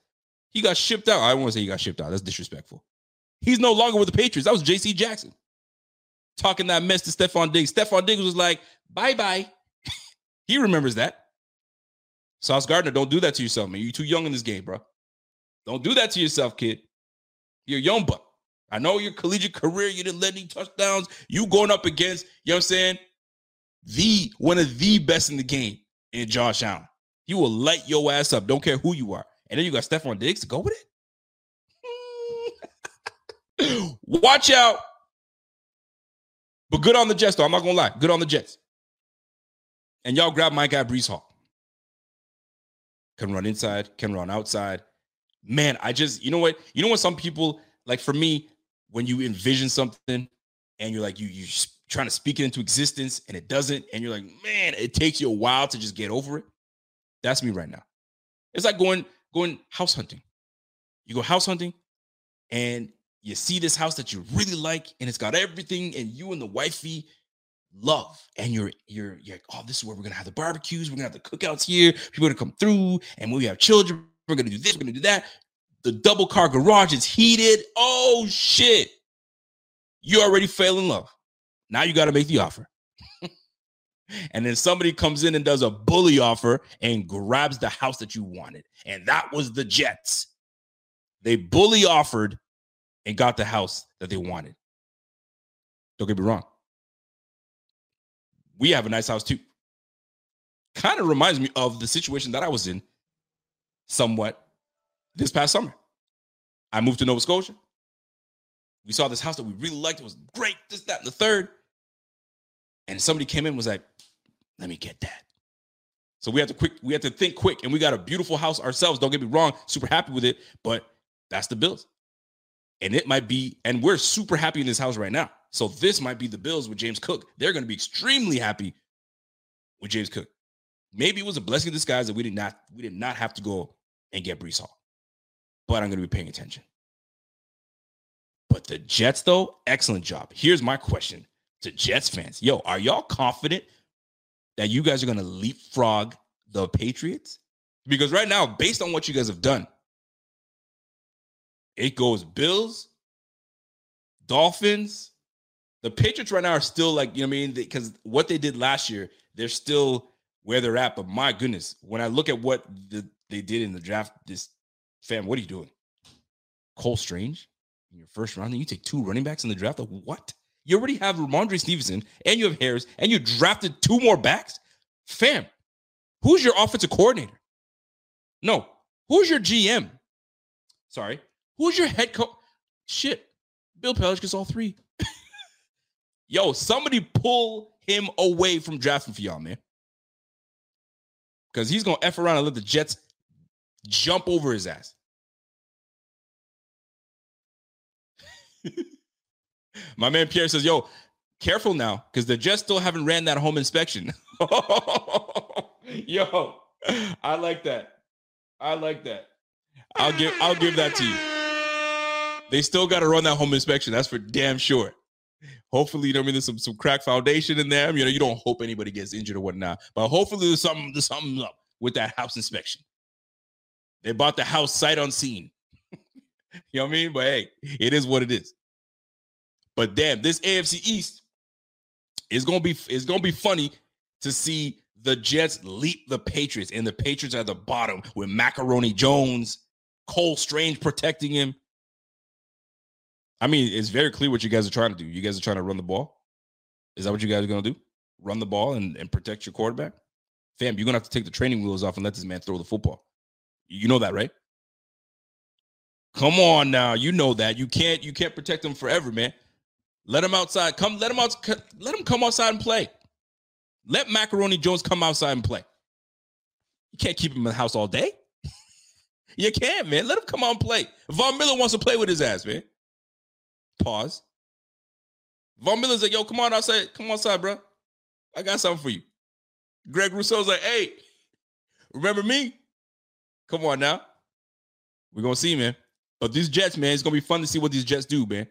he got shipped out. I don't want to say he got shipped out. That's disrespectful. He's no longer with the Patriots. That was JC Jackson. Talking that mess to Stefon Diggs. Stefon Diggs was like, bye bye. he remembers that. Sauce Gardner, don't do that to yourself, man. You're too young in this game, bro. Don't do that to yourself, kid. You're young buck. I know your collegiate career, you didn't let any touchdowns. You going up against, you know what I'm saying? The one of the best in the game in Josh Allen. He will light your ass up. Don't care who you are. And then you got Stefon Diggs to go with it. Watch out. But good on the Jets, though. I'm not gonna lie. Good on the Jets. And y'all grab my guy Breece Hall. Can run inside, can run outside. Man, I just, you know what? You know what? Some people, like for me, when you envision something and you're like, you you trying to speak it into existence and it doesn't, and you're like, man, it takes you a while to just get over it. That's me right now. It's like going going house hunting. You go house hunting and you see this house that you really like and it's got everything and you and the wifey love and you're you're you're like, oh, this is where we're gonna have the barbecues, we're gonna have the cookouts here, people gonna come through, and when we have children, we're gonna do this, we're gonna do that. The double car garage is heated. Oh shit. You already fell in love. Now you got to make the offer. And then somebody comes in and does a bully offer and grabs the house that you wanted. And that was the Jets. They bully offered and got the house that they wanted. Don't get me wrong. We have a nice house too. Kind of reminds me of the situation that I was in somewhat this past summer. I moved to Nova Scotia. We saw this house that we really liked. It was great, this, that, and the third. And somebody came in and was like, let me get that. So we had to quick, we had to think quick, and we got a beautiful house ourselves. Don't get me wrong, super happy with it, but that's the bills. And it might be, and we're super happy in this house right now. So this might be the Bills with James Cook. They're going to be extremely happy with James Cook. Maybe it was a blessing in disguise that we did not we did not have to go and get Breece Hall. But I'm going to be paying attention. But the Jets, though, excellent job. Here's my question to Jets fans. Yo, are y'all confident that you guys are going to leapfrog the Patriots? Because right now, based on what you guys have done, it goes Bills, Dolphins. The Patriots right now are still like, you know what I mean? Because what they did last year, they're still where they're at. But my goodness, when I look at what the, they did in the draft, this fam, what are you doing? Cole Strange in your first round, and you take two running backs in the draft? Like, what? You already have Rhamondre Stevenson and you have Harris and you drafted two more backs? Fam, who's your offensive coordinator? No, who's your GM? Sorry, who's your head coach? Shit, Bill Belichick gets all three. Yo, somebody pull him away from drafting for y'all, man. Because he's going to F around and let the Jets jump over his ass. My man Pierre says, "Yo, careful now, because the Jets still haven't ran that home inspection." Yo, I like that. I like that. I'll give I'll give that to you. They still got to run that home inspection. That's for damn sure. Hopefully, you know, I mean, there's some some crack foundation in there. You know, you don't hope anybody gets injured or whatnot, but hopefully, there's something there's something up with that house inspection. They bought the house sight unseen. you know what I mean? But hey, it is what it is. But damn, this AFC East is gonna be is gonna be funny to see the Jets leap the Patriots, and the Patriots at the bottom with Macaroni Jones, Cole Strange protecting him. I mean, it's very clear what you guys are trying to do. You guys are trying to run the ball. Is that what you guys are gonna do? Run the ball and, and protect your quarterback? Fam, you're gonna have to take the training wheels off and let this man throw the football. You know that, right? Come on now, you know that. You can't you can't protect him forever, man. Let him outside. Come, let him out. Let him come outside and play. Let Macaroni Jones come outside and play. You can't keep him in the house all day. you can't, man. Let him come out and play. Von Miller wants to play with his ass, man. Pause. Von Miller's like, yo, come on outside. Come outside, bro. I got something for you. Greg Rousseau's like, hey, remember me? Come on now. We're gonna see, man. But these Jets, man, it's gonna be fun to see what these Jets do, man.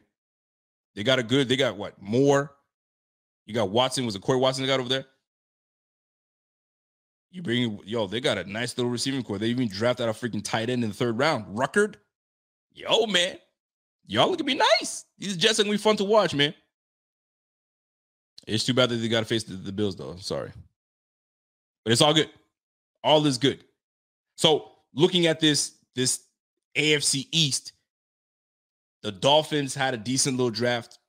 They got a good, they got what? More. You got Watson. Was it Corey Watson they got over there? You bring, yo, they got a nice little receiving core. They even drafted a freaking tight end in the third round. Ruckert. Yo, man. Y'all look to be nice. These Jets are to be fun to watch, man. It's too bad that they got to face the, the Bills, though. I'm sorry. But it's all good. All is good. So looking at this, this AFC East, The Dolphins had a decent little draft.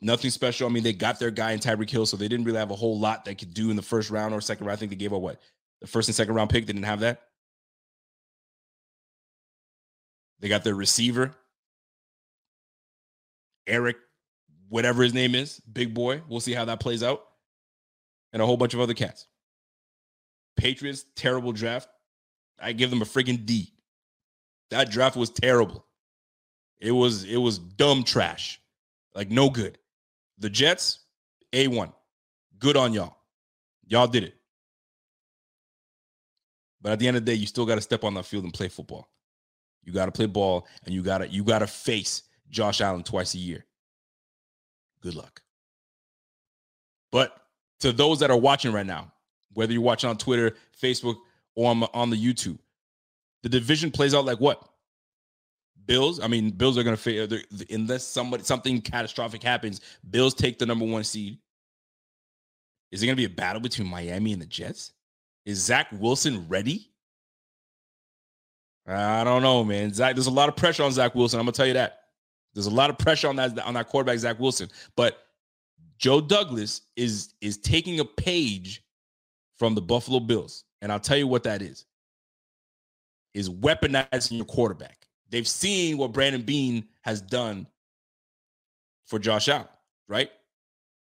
Nothing special. I mean, they got their guy in Tyreek Hill, so they didn't really have a whole lot they could do in the first round or second round. I think they gave up what the first and second round pick. They didn't have that. They got their receiver, Eric, whatever his name is, big boy. We'll see how that plays out. And a whole bunch of other cats. Patriots, terrible draft. I give them a freaking D. That draft was terrible. It was it was dumb trash. Like no good. The Jets, A1. Good on y'all. Y'all did it. But at the end of the day, you still got to step on that field and play football. You got to play ball and you got to you got to face Josh Allen twice a year. Good luck. But to those that are watching right now, whether you're watching on Twitter, Facebook, or on, on the YouTube, the division plays out like what? Bills. I mean, Bills are going to fail unless somebody something catastrophic happens. Bills take the number one seed. Is it going to be a battle between Miami and the Jets? Is Zach Wilson ready? I don't know, man. Zach, there's a lot of pressure on Zach Wilson. I'm gonna tell you that. There's a lot of pressure on that on that quarterback, Zach Wilson. But Joe Douglas is is taking a page from the Buffalo Bills, and I'll tell you what that is: is weaponizing your quarterback. They've seen what Brandon Beane has done for Josh Allen, right?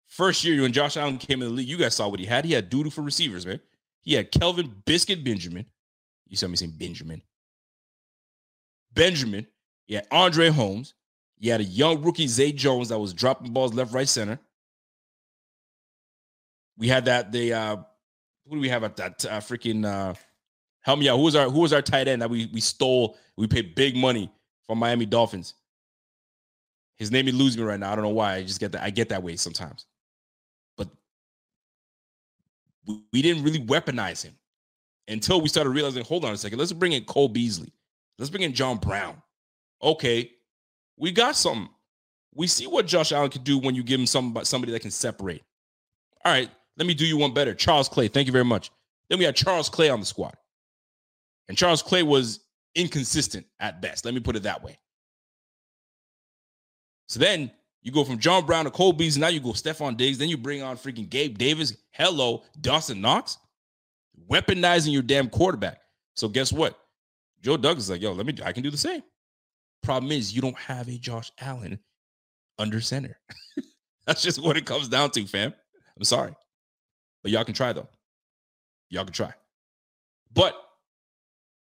First year when Josh Allen came in the league, you guys saw what he had. He had doodle for receivers, man. He had Kelvin Biscuit Benjamin. You saw me saying Benjamin. Benjamin. You had Andre Holmes. He had a young rookie, Zay Jones, that was dropping balls left, right, center. We had that. The uh, who do we have at that uh, freaking uh, help me out? Who was our who was our tight end that we we stole? We paid big money from Miami Dolphins. His name eludes me right now. I don't know why. I just get that. I get that way sometimes. But we, didn't really weaponize him until we started realizing. Hold on a second. Let's bring in Cole Beasley. Let's bring in John Brown. Okay, we got something. We see what Josh Allen can do when you give him some, somebody that can separate. All right, let me do you one better. Charles Clay, thank you very much. Then we had Charles Clay on the squad. And Charles Clay was inconsistent at best. Let me put it that way. So then you go from John Brown to Cole Beasley. Now you go Stefon Diggs. Then you bring on freaking Gabe Davis. Hello, Dawson Knox. Weaponizing your damn quarterback. So guess what? Joe Douglas is like, yo, let me, I can do the same. Problem is, you don't have a Josh Allen under center. That's just what it comes down to, fam. I'm sorry. But y'all can try, though. Y'all can try. But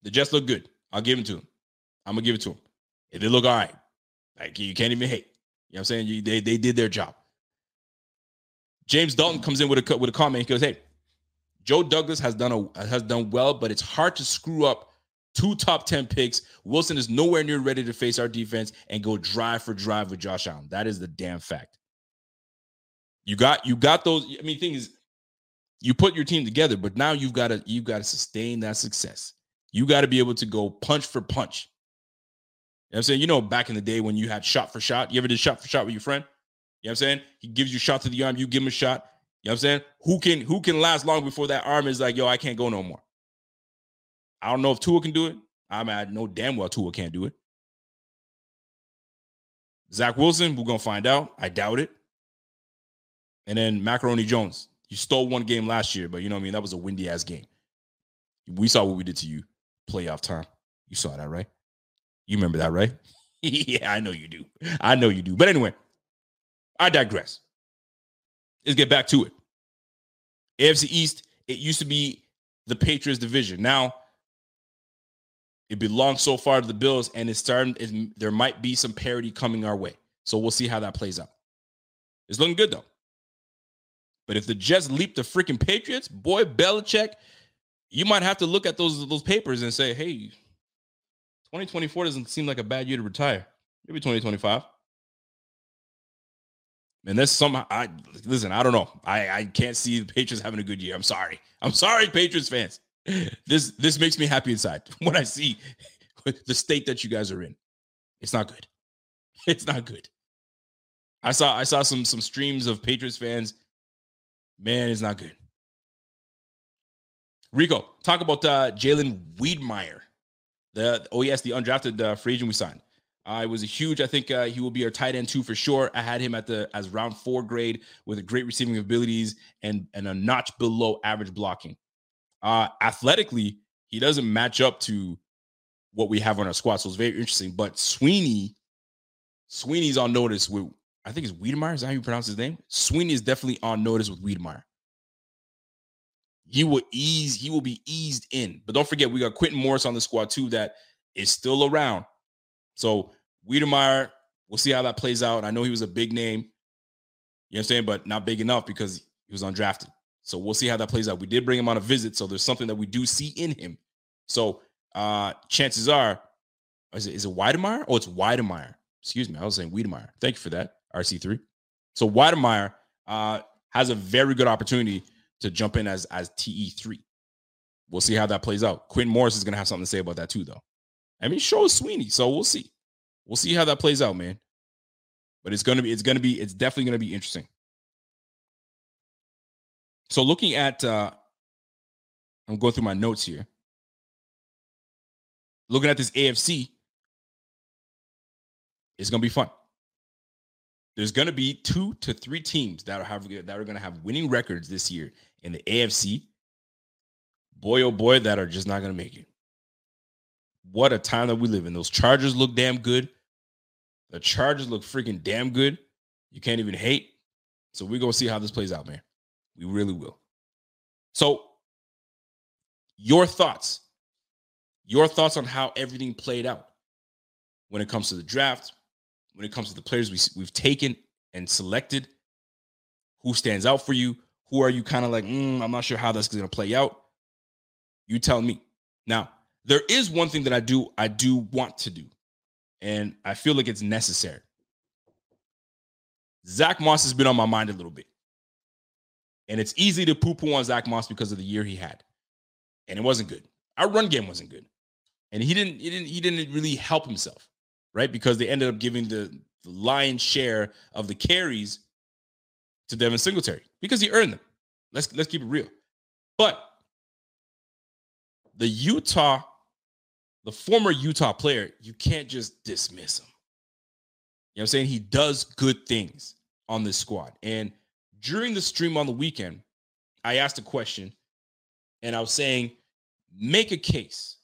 the Jets look good. I'll give them to them. I'm to give it to them. If they look all right, like you can't even hate. You know what I'm saying? You, they, they did their job. James Dalton comes in with a with a comment. He goes, "Hey, Joe Douglas has done a has done well, but it's hard to screw up two top 10 picks. Wilson is nowhere near ready to face our defense and go drive for drive with Josh Allen. That is the damn fact. You got you got those. I mean, thing is, you put your team together, but now you've got to you've got to sustain that success. You got to be able to go punch for punch. You know I'm saying? You know, back in the day when you had shot for shot, you ever did shot for shot with your friend? You know what I'm saying? He gives you shot to the arm, you give him a shot. You know what I'm saying? Who can who can last long before that arm is like, yo, I can't go no more? I don't know if Tua can do it. I mean, I know damn well Tua can't do it. Zach Wilson, we're gonna find out. I doubt it. And then Macaroni Jones. You stole one game last year, but you know what I mean? That was a windy ass game. We saw what we did to you playoff time. You saw that, right? You remember that, right? yeah, I know you do. I know you do. But anyway, I digress. Let's get back to it. AFC East, it used to be the Patriots division. Now it belongs so far to the Bills, and it's starting. It, there might be some parity coming our way, so we'll see how that plays out. It's looking good though. But if the Jets leap the freaking Patriots, boy, Belichick, you might have to look at those those papers and say, "Hey, 2024 doesn't seem like a bad year to retire. Maybe 2025." And that's some I listen, I don't know. I, I can't see the Patriots having a good year. I'm sorry. I'm sorry, Patriots fans this this makes me happy inside when I see the state that you guys are in. It's not good. It's not good. I saw I saw some some streams of Patriots fans. Man, it's not good. Rico, talk about uh, Jalen Wydermyer. The oh yes, the undrafted uh, free agent we signed. Uh, it was a huge. I think uh, he will be our tight end too for sure. I had him at the as round four grade with a great receiving abilities and and a notch below average blocking. Uh, athletically, he doesn't match up to what we have on our squad, so it's very interesting. But Sweeney, Sweeney's on notice with I think it's Wiedemeyer. Is that how you pronounce his name? Sweeney is definitely on notice with Wiedemeyer. He will ease. He will be eased in. But don't forget, we got Quintin Morris on the squad too. That is still around. So Wiedemeyer, we'll see how that plays out. I know he was a big name, you know what I'm saying, but not big enough because he was undrafted. So we'll see how that plays out. We did bring him on a visit, so there's something that we do see in him. So uh chances are, is it is it Weidemeyer? Oh, it's Weidemeyer. Excuse me, I was saying Wiedemeyer. Thank you for that, RC3. So Weidemeyer uh has a very good opportunity to jump in as as TE3. We'll see how that plays out. Quinn Morris is gonna have something to say about that too, though. I mean, show Sweeney, so we'll see. We'll see how that plays out, man. But it's gonna be, it's gonna be, it's definitely gonna be interesting. So looking at uh I'm going through my notes here. Looking at this AFC, it's gonna be fun. There's gonna be two to three teams that are have that are gonna have winning records this year in the AFC. Boy, oh boy, that are just not gonna make it. What a time that we live in. Those Chargers look damn good. The Chargers look freaking damn good. You can't even hate. So we're gonna see how this plays out, man. We really will. So, your thoughts, your thoughts on how everything played out when it comes to the draft, when it comes to the players we, we've taken and selected, who stands out for you? Who are you kind of like, mm, I'm not sure how that's going to play out? You tell me. Now, there is one thing that I do I do want to do, and I feel like it's necessary. Zach Moss has been on my mind a little bit. And it's easy to poo-poo on Zach Moss because of the year he had. And it wasn't good. Our run game wasn't good. And he didn't, he didn't, he didn't really help himself, right? Because they ended up giving the, the lion's share of the carries to Devin Singletary because he earned them. Let's let's keep it real. But the Utah, the former Utah player, you can't just dismiss him. You know what I'm saying? He does good things on this squad. And during the stream on the weekend, I asked a question and I was saying, make a case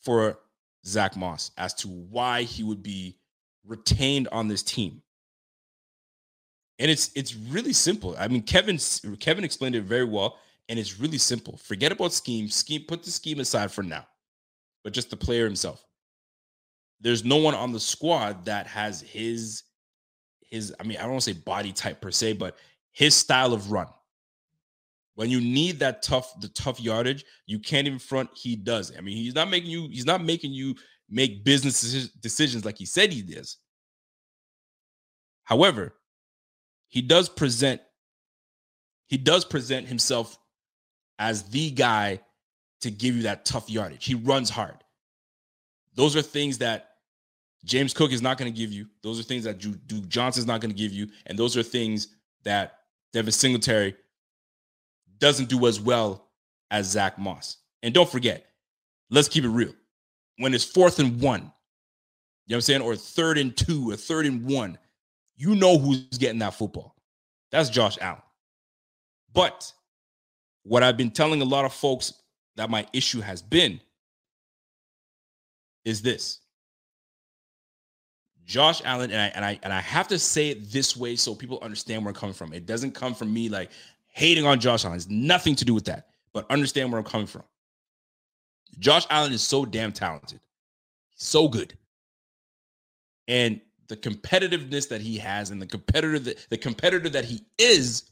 for Zach Moss as to why he would be retained on this team. And it's it's really simple. I mean, Kevin Kevin explained it very well, and it's really simple. Forget about scheme. Scheme, put the scheme aside for now, but just the player himself. There's no one on the squad that has his his, I mean, I don't want to say body type per se, but his style of run. When you need that tough, the tough yardage, you can't even front. He does. I mean, he's not making you, he's not making you make business decisions like he said he does. However, he does present, he does present himself as the guy to give you that tough yardage. He runs hard. Those are things that James Cook is not going to give you. Those are things that Duke Johnson is not going to give you. And those are things that Devin Singletary doesn't do as well as Zach Moss. And don't forget, let's keep it real. When it's fourth and one, you know what I'm saying? Or third and two, or third and one, you know who's getting that football. That's Josh Allen. But what I've been telling a lot of folks that my issue has been is this Josh Allen, and I and I and I have to say it this way so people understand where I'm coming from. It doesn't come from me like hating on Josh Allen. It's nothing to do with that. But understand where I'm coming from. Josh Allen is so damn talented, so good, and the competitiveness that he has, and the competitor that the competitor that he is,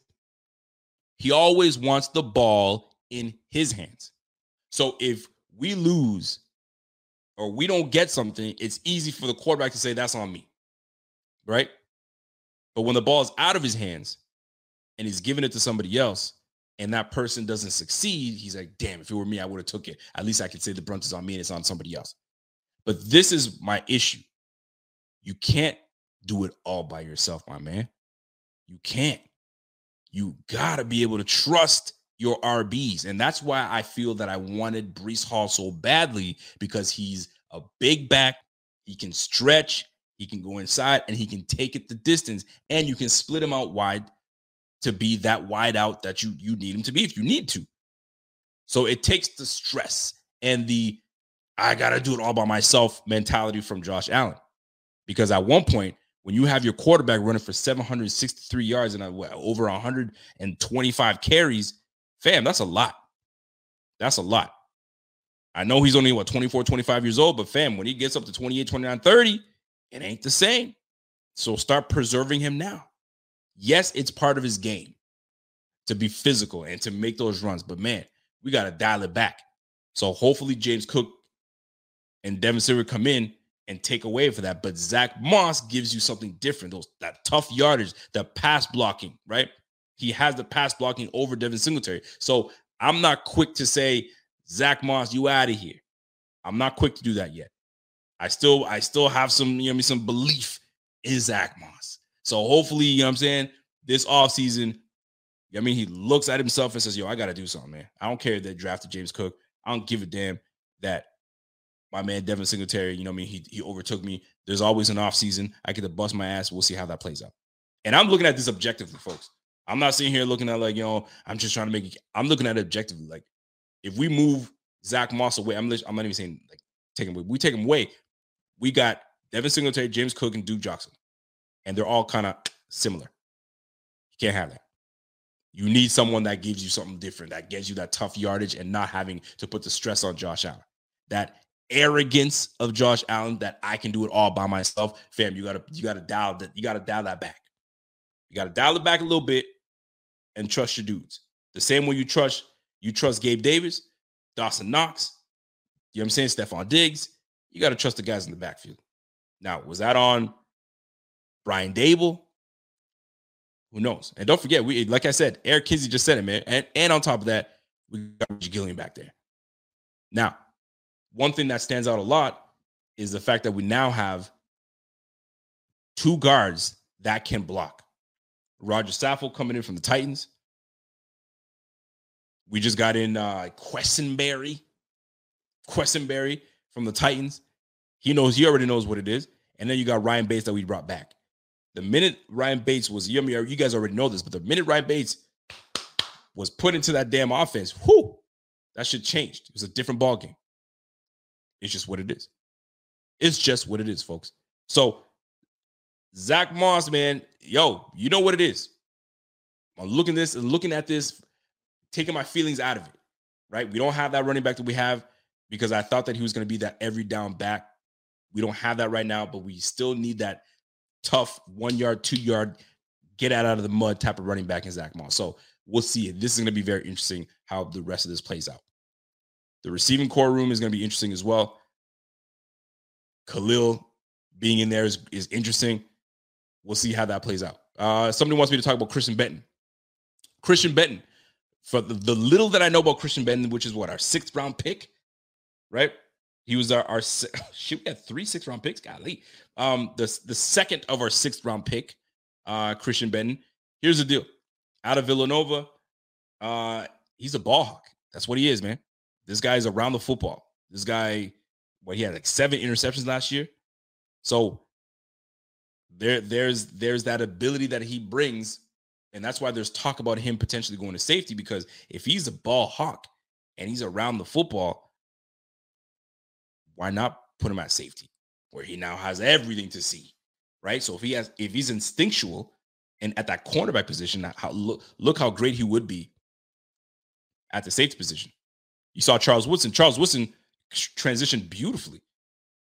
he always wants the ball in his hands. So if we lose or we don't get something, it's easy for the quarterback to say that's on me. Right? But when the ball is out of his hands and he's giving it to somebody else and that person doesn't succeed, he's like, damn, if it were me, I would have took it. At least I could say the brunt is on me and it's on somebody else. But this is my issue. You can't do it all by yourself, my man. You can't. You got to be able to trust your RBs. And that's why I feel that I wanted Breece Hall so badly because he's a big back. He can stretch, he can go inside, and he can take it the distance. And you can split him out wide to be that wide out that you you need him to be if you need to. So it takes the stress and the I gotta do it all by myself mentality from Josh Allen. Because at one point, when you have your quarterback running for 763 yards and over 125 carries, fam, that's a lot. That's a lot. I know he's only what 24, 25 years old, but fam, when he gets up to 28, 29, 30, it ain't the same. So start preserving him now. Yes, it's part of his game to be physical and to make those runs, but man, we got to dial it back. So hopefully James Cook and Devin Silver come in and take away for that. But Zach Moss gives you something different. Those that tough yardage, the pass blocking, right? He has the pass blocking over Devin Singletary. So I'm not quick to say, Zach Moss, you out of here. I'm not quick to do that yet. I still, I still have some, you know, me some belief in Zach Moss. So hopefully, you know what I'm saying, this offseason, I mean, he looks at himself and says, Yo, I gotta do something, man. I don't care that drafted James Cook. I don't give a damn that my man Devin Singletary, you know, I mean, he he overtook me. There's always an off season. I get to bust my ass. We'll see how that plays out. And I'm looking at this objectively, folks. I'm not sitting here looking at like, you know, I'm just trying to make it. I'm looking at it objectively. Like, if we move Zach Moss away, I'm I'm not even saying like take him away. We take him away. We got Devin Singletary, James Cook, and Duke Jackson, and they're all kind of similar. You can't have that. You need someone that gives you something different, that gives you that tough yardage and not having to put the stress on Josh Allen. That arrogance of Josh Allen that I can do it all by myself, fam. You gotta you gotta dial that you gotta dial that back. You gotta dial it back a little bit and trust your dudes. The same way you trust you trust Gabe Davis, Dawson Knox. You know what I'm saying? Stefon Diggs. You gotta trust the guys in the backfield. Now, was that on Brian Daboll? Who knows? And don't forget, we like I said, Eric Kinsey just said it, man. And, and on top of that, we got Gilliam back there. Now, one thing that stands out a lot is the fact that we now have two guards that can block. Roger Saffold coming in from the Titans. We just got in uh Quessenberry. Quessenberry from the Titans. He knows, he already knows what it is. And then you got Ryan Bates that we brought back. The minute Ryan Bates was, you guys already know this, but the minute Ryan Bates was put into that damn offense, whoo, that shit changed. It was a different ball game. It's just what it is. It's just what it is, folks. So Zach Moss, man, yo, you know what it is. I'm looking this and looking at this, taking my feelings out of it. Right? We don't have that running back that we have because I thought that he was going to be that every down back. We don't have that right now, but we still need that tough one yard, two yard, get out out of the mud type of running back in Zach Moss. So we'll see. This is going to be very interesting how the rest of this plays out. The receiving core room is going to be interesting as well. Khalil being in there is, is interesting. We'll see how that plays out. Uh, somebody wants me to talk about Christian Benford. Christian Benford, for the, the little that I know about Christian Benford, which is what our sixth round pick, right? He was our, our shoot, we had three sixth round picks. Golly. Um, the, the second of our sixth round pick, uh, Christian Benford. Here's the deal. Out of Villanova, uh, he's a ball hawk. That's what he is, man. This guy is around the football. This guy, what he had like seven interceptions last year. So there, there's there's that ability that he brings, and that's why there's talk about him potentially going to safety because if he's a ball hawk and he's around the football, why not put him at safety where he now has everything to see, right? So if he has if he's instinctual and at that cornerback position, how look look how great he would be at the safety position. You saw Charles Woodson. Charles Woodson transitioned beautifully,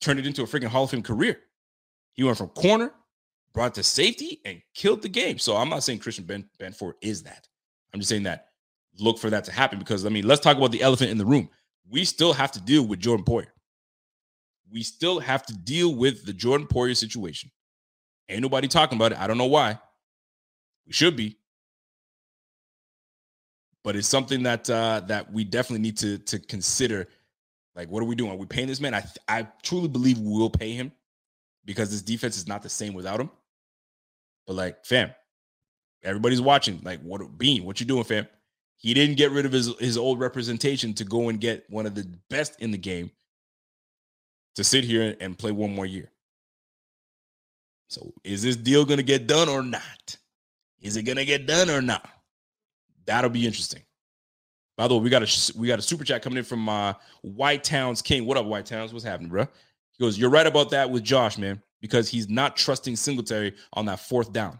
turned it into a freaking Hall of Fame career. He went from corner, brought to safety, and killed the game. So I'm not saying Christian ben- Benford is that. I'm just saying that look for that to happen because I mean, let's talk about the elephant in the room. We still have to deal with Jordan Poyer. We still have to deal with the Jordan Poyer situation. Ain't nobody talking about it. I don't know why. We should be but it's something that uh, that we definitely need to to consider. Like, what are we doing? Are we paying this man? I I truly believe we will pay him because this defense is not the same without him. But like, fam, everybody's watching. Like, what Beane? What you doing, fam? He didn't get rid of his his old representation to go and get one of the best in the game. to sit here and play one more year. So is this deal going to get done or not? Is it going to get done or not? That'll be interesting. By the way, we got a we got a super chat coming in from uh, White Towns King. What up, White Towns? What's happening, bro? He goes, "You're right about that with Josh, man, because he's not trusting Singletary on that fourth down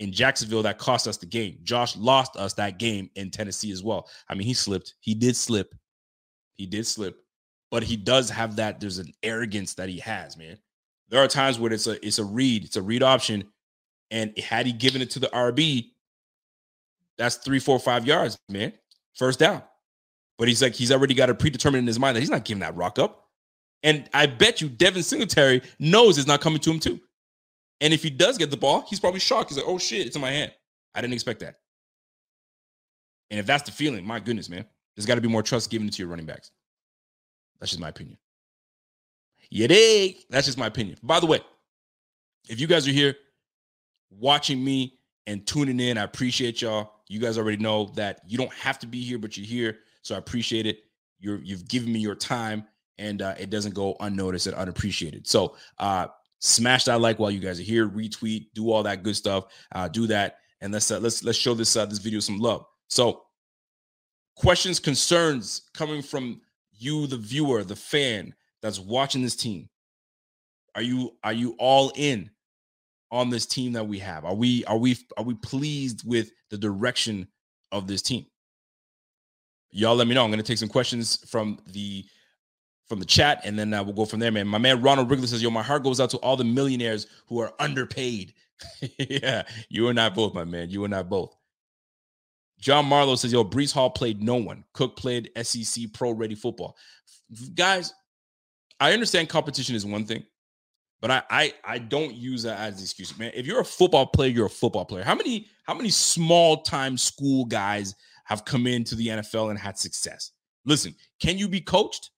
in Jacksonville. That cost us the game. Josh lost us that game in Tennessee as well. I mean, he slipped. He did slip. He did slip, but he does have that. There's an arrogance that he has, man. There are times where it's a it's a read, it's a read option, and had he given it to the RB, that's three, four, five yards, man. First down. But he's like, he's already got it predetermined in his mind that he's not giving that rock up. And I bet you Devin Singletary knows it's not coming to him too. And if he does get the ball, he's probably shocked. He's like, oh shit, it's in my hand. I didn't expect that. And if that's the feeling, my goodness, man, there's got to be more trust given to your running backs. That's just my opinion. You dig? That's just my opinion. By the way, if you guys are here watching me and tuning in, I appreciate y'all. You guys already know that you don't have to be here, but you're here, so I appreciate it. You're you've given me your time, and uh, it doesn't go unnoticed and unappreciated. So uh, smash that like while you guys are here, retweet, do all that good stuff. Uh, do that, and let's uh, let's let's show this uh, this video some love. So, questions, concerns coming from you, the viewer, the fan that's watching this team. Are you are you all in on this team that we have? Are we are we are we pleased with the direction of this team? Y'all let me know. I'm to take some questions from the from the chat and then uh, we'll go from there, man. My man Ronald Wrigley says, "Yo, my heart goes out to all the millionaires who are underpaid." yeah, you and I both, my man. You and I both. John Marlowe says, "Yo, Breece Hall played no one. Cook played SEC pro ready football." Guys, I understand competition is one thing, but I I I don't use that as an excuse, man. If you're a football player, you're a football player. How many how many small time school guys have come into the NFL and had success? Listen, can you be coached?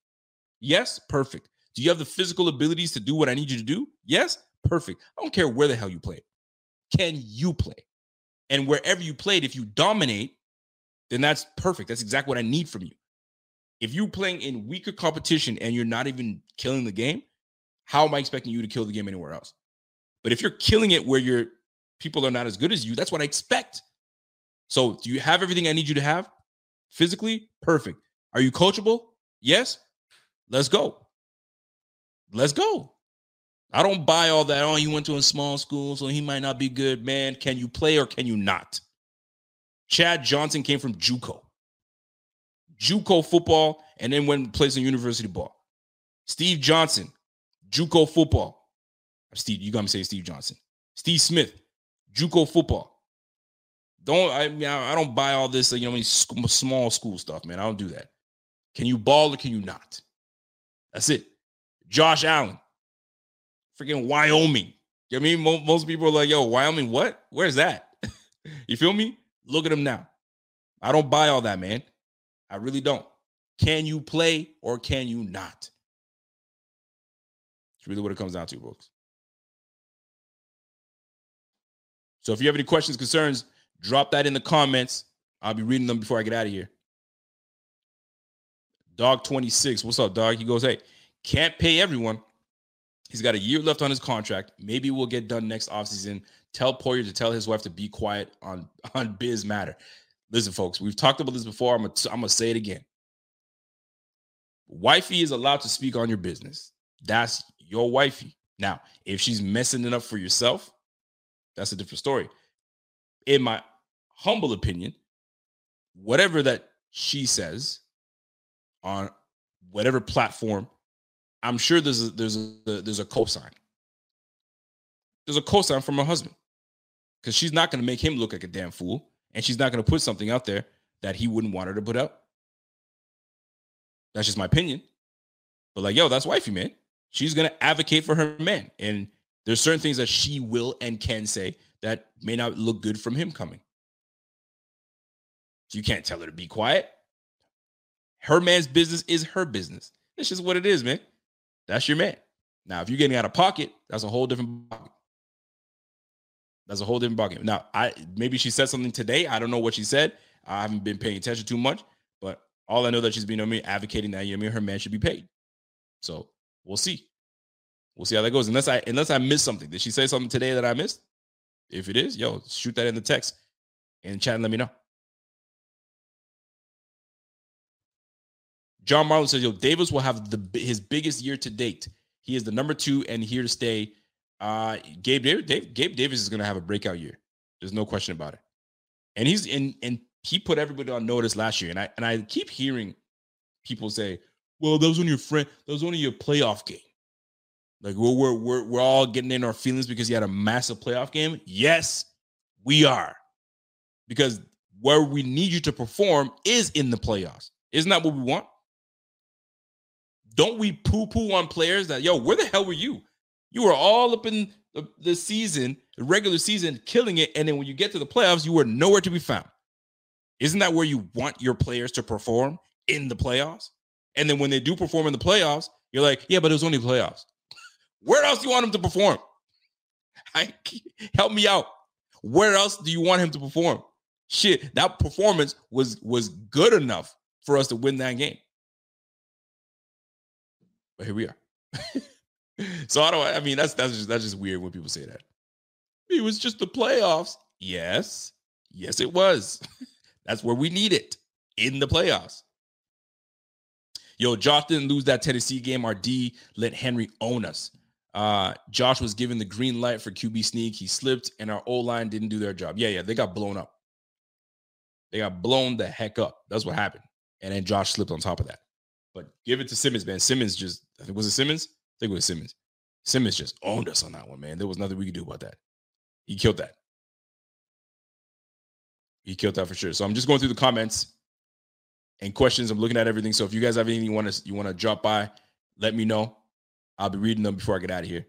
Yes, perfect. Do you have the physical abilities to do what I need you to do? Yes, perfect. I don't care where the hell you play. Can you play? And wherever you played, if you dominate, then that's perfect. That's exactly what I need from you. If you're playing in weaker competition and you're not even killing the game, how am I expecting you to kill the game anywhere else? But if you're killing it where your people are not as good as you, that's what I expect. So, do you have everything I need you to have? Physically, perfect. Are you coachable? Yes. Let's go. Let's go. I don't buy all that. Oh, you went to a small school, so he might not be good. Man, can you play or can you not? Chad Johnson came from JUCO. JUCO football, and then went and plays in university ball. Steve Johnson, JUCO football. Steve, you got me say Steve Johnson. Steve Smith, JUCO football. Don't I? Mean I don't buy all this. You know, small school stuff, man. I don't do that. Can you ball or can you not? That's it. Josh Allen, freaking Wyoming. You know I mean? Most people are like, "Yo, Wyoming, what? Where's that?" you feel me? Look at him now. I don't buy all that, man. I really don't. Can you play or can you not? It's really what it comes down to, folks. So if you have any questions, concerns, drop that in the comments. I'll be reading them before I get out of here. Dog 26. What's up, dog? He goes, Hey, can't pay everyone. He's got a year left on his contract. Maybe we'll get done next offseason. Tell Poyer to tell his wife to be quiet on, on biz matter. Listen, folks, we've talked about this before. I'm going to say it again. Wifey is allowed to speak on your business. That's your wifey. Now, if she's messing it up for yourself, that's a different story. In my humble opinion, whatever that she says on whatever platform, I'm sure there's a, there's a there's a cosign. There's a cosign from her husband because she's not going to make him look like a damn fool and she's not going to put something out there that he wouldn't want her to put out. That's just my opinion. But like, yo, that's wifey, man. She's going to advocate for her man. And there's certain things that she will and can say that may not look good from him coming. You can't tell her to be quiet. Her man's business is her business. It's just what it is, man. That's your man. Now, if you're getting out of pocket, that's a whole different pocket. That's a whole different ballgame. Now, I maybe she said something today. I don't know what she said. I haven't been paying attention too much, but all I know that she's been on me advocating that you know, her man should be paid. So we'll see. We'll see how that goes. Unless I unless I missed something. Did she say something today that I missed? If it is, yo, shoot that in the text and chat and let me know. John Marlon says, "Yo, Davis will have the his biggest year to date. He is the number two and here to stay. Uh, Gabe Dave, Gabe Davis is going to have a breakout year. There's no question about it. And he's in, and he put everybody on notice last year. And I and I keep hearing people say, "Well, that was only your friend. That was only your playoff game." Like we're we're we're, we're all getting in our feelings because he had a massive playoff game. Yes, we are, because where we need you to perform is in the playoffs. Isn't that what we want? Don't we poo poo on players that, yo, where the hell were you? You were all up in the, the season, the regular season, killing it. And then when you get to the playoffs, you were nowhere to be found. Isn't that where you want your players to perform in the playoffs? And then when they do perform in the playoffs, you're like, yeah, but it was only playoffs. Where else do you want him to perform? I, help me out. Where else do you want him to perform? Shit, that performance was was good enough for us to win that game. But here we are. so I don't. I mean, that's that's just that's just weird when people say that. It was just the playoffs. Yes, yes, it was. that's where we need it in the playoffs. Yo, Josh didn't lose that Tennessee game. Our D let Henry own us. Uh, Josh was given the green light for QB sneak. He slipped, and our O line didn't do their job. Yeah, yeah, they got blown up. They got blown the heck up. That's what happened. And then Josh slipped on top of that. But give it to Simmons, man. Simmons just, I think was it Simmons? I think it was Simmons. Simmons just owned us on that one, man. There was nothing we could do about that. He killed that. He killed that for sure. So I'm just going through the comments and questions. I'm looking at everything. So if you guys have anything you want to you want to drop by, let me know. I'll be reading them before I get out of here.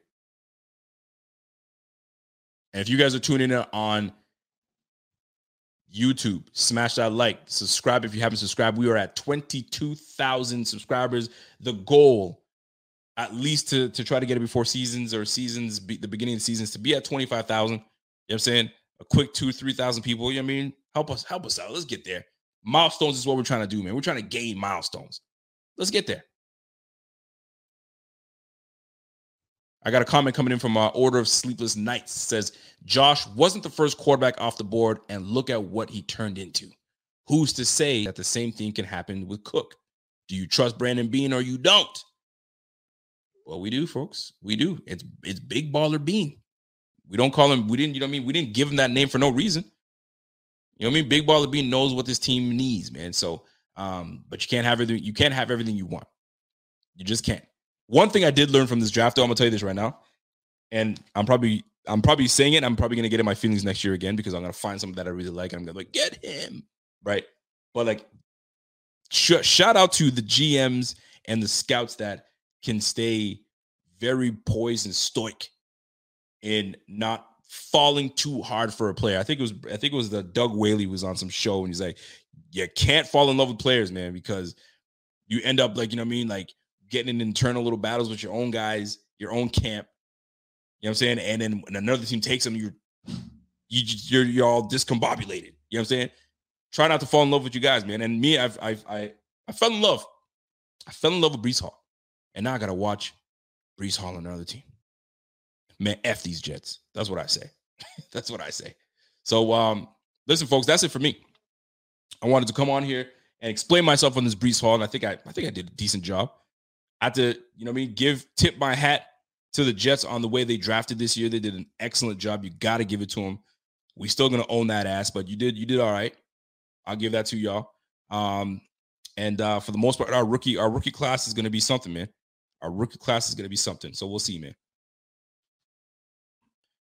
And if you guys are tuning in on YouTube, smash that like, subscribe if you haven't subscribed. We are at 22,000 subscribers. The goal, at least to, to try to get it before seasons or seasons, be, the beginning of seasons, to be at 25,000. You know what I'm saying? A quick two, 3,000 people. You know what I mean? Help us, help us out. Let's get there. Milestones is what we're trying to do, man. We're trying to gain milestones. Let's get there. I got a comment coming in from uh, Order of Sleepless Nights. Says Josh wasn't the first quarterback off the board, and look at what he turned into. Who's to say that the same thing can happen with Cook? Do you trust Brandon Beane or you don't? Well, we do, folks. We do. It's it's Big Baller Beane. We don't call him. We didn't. You know what I mean? We didn't give him that name for no reason. You know what I mean? Big Baller Beane knows what this team needs, man. So, um, but you can't have everything. You can't have everything you want. You just can't. One thing I did learn from this draft, though, I'm gonna tell you this right now, and I'm probably I'm probably saying it. I'm probably gonna get in my feelings next year again because I'm gonna find something that I really like, and I'm gonna like get him right. But like, sh- shout out to the GMs and the scouts that can stay very poised and stoic in not falling too hard for a player. I think it was I think it was the Doug Whaley was on some show and he's like, you can't fall in love with players, man, because you end up like you know what I mean, like getting in internal little battles with your own guys, your own camp. You know what I'm saying? And then when another team takes them, you're you you're you're all discombobulated. You know what I'm saying? Try not to fall in love with you guys, man. And me, I've I've I I fell in love. I fell in love with Breece Hall. And now I gotta watch Breece Hall and another team. Man, F these Jets. That's what I say. that's what I say. So um, listen, folks, that's it for me. I wanted to come on here and explain myself on this Breece Hall, and I think I I think I did a decent job. I have to, you know I mean, give tip my hat to the Jets on the way they drafted this year. They did an excellent job. You got to give it to them. We still gonna own that ass, but you did you did all right. I'll give that to y'all. Um, and uh, for the most part, our rookie our rookie class is gonna be something, man. Our rookie class is gonna be something. So we'll see, man.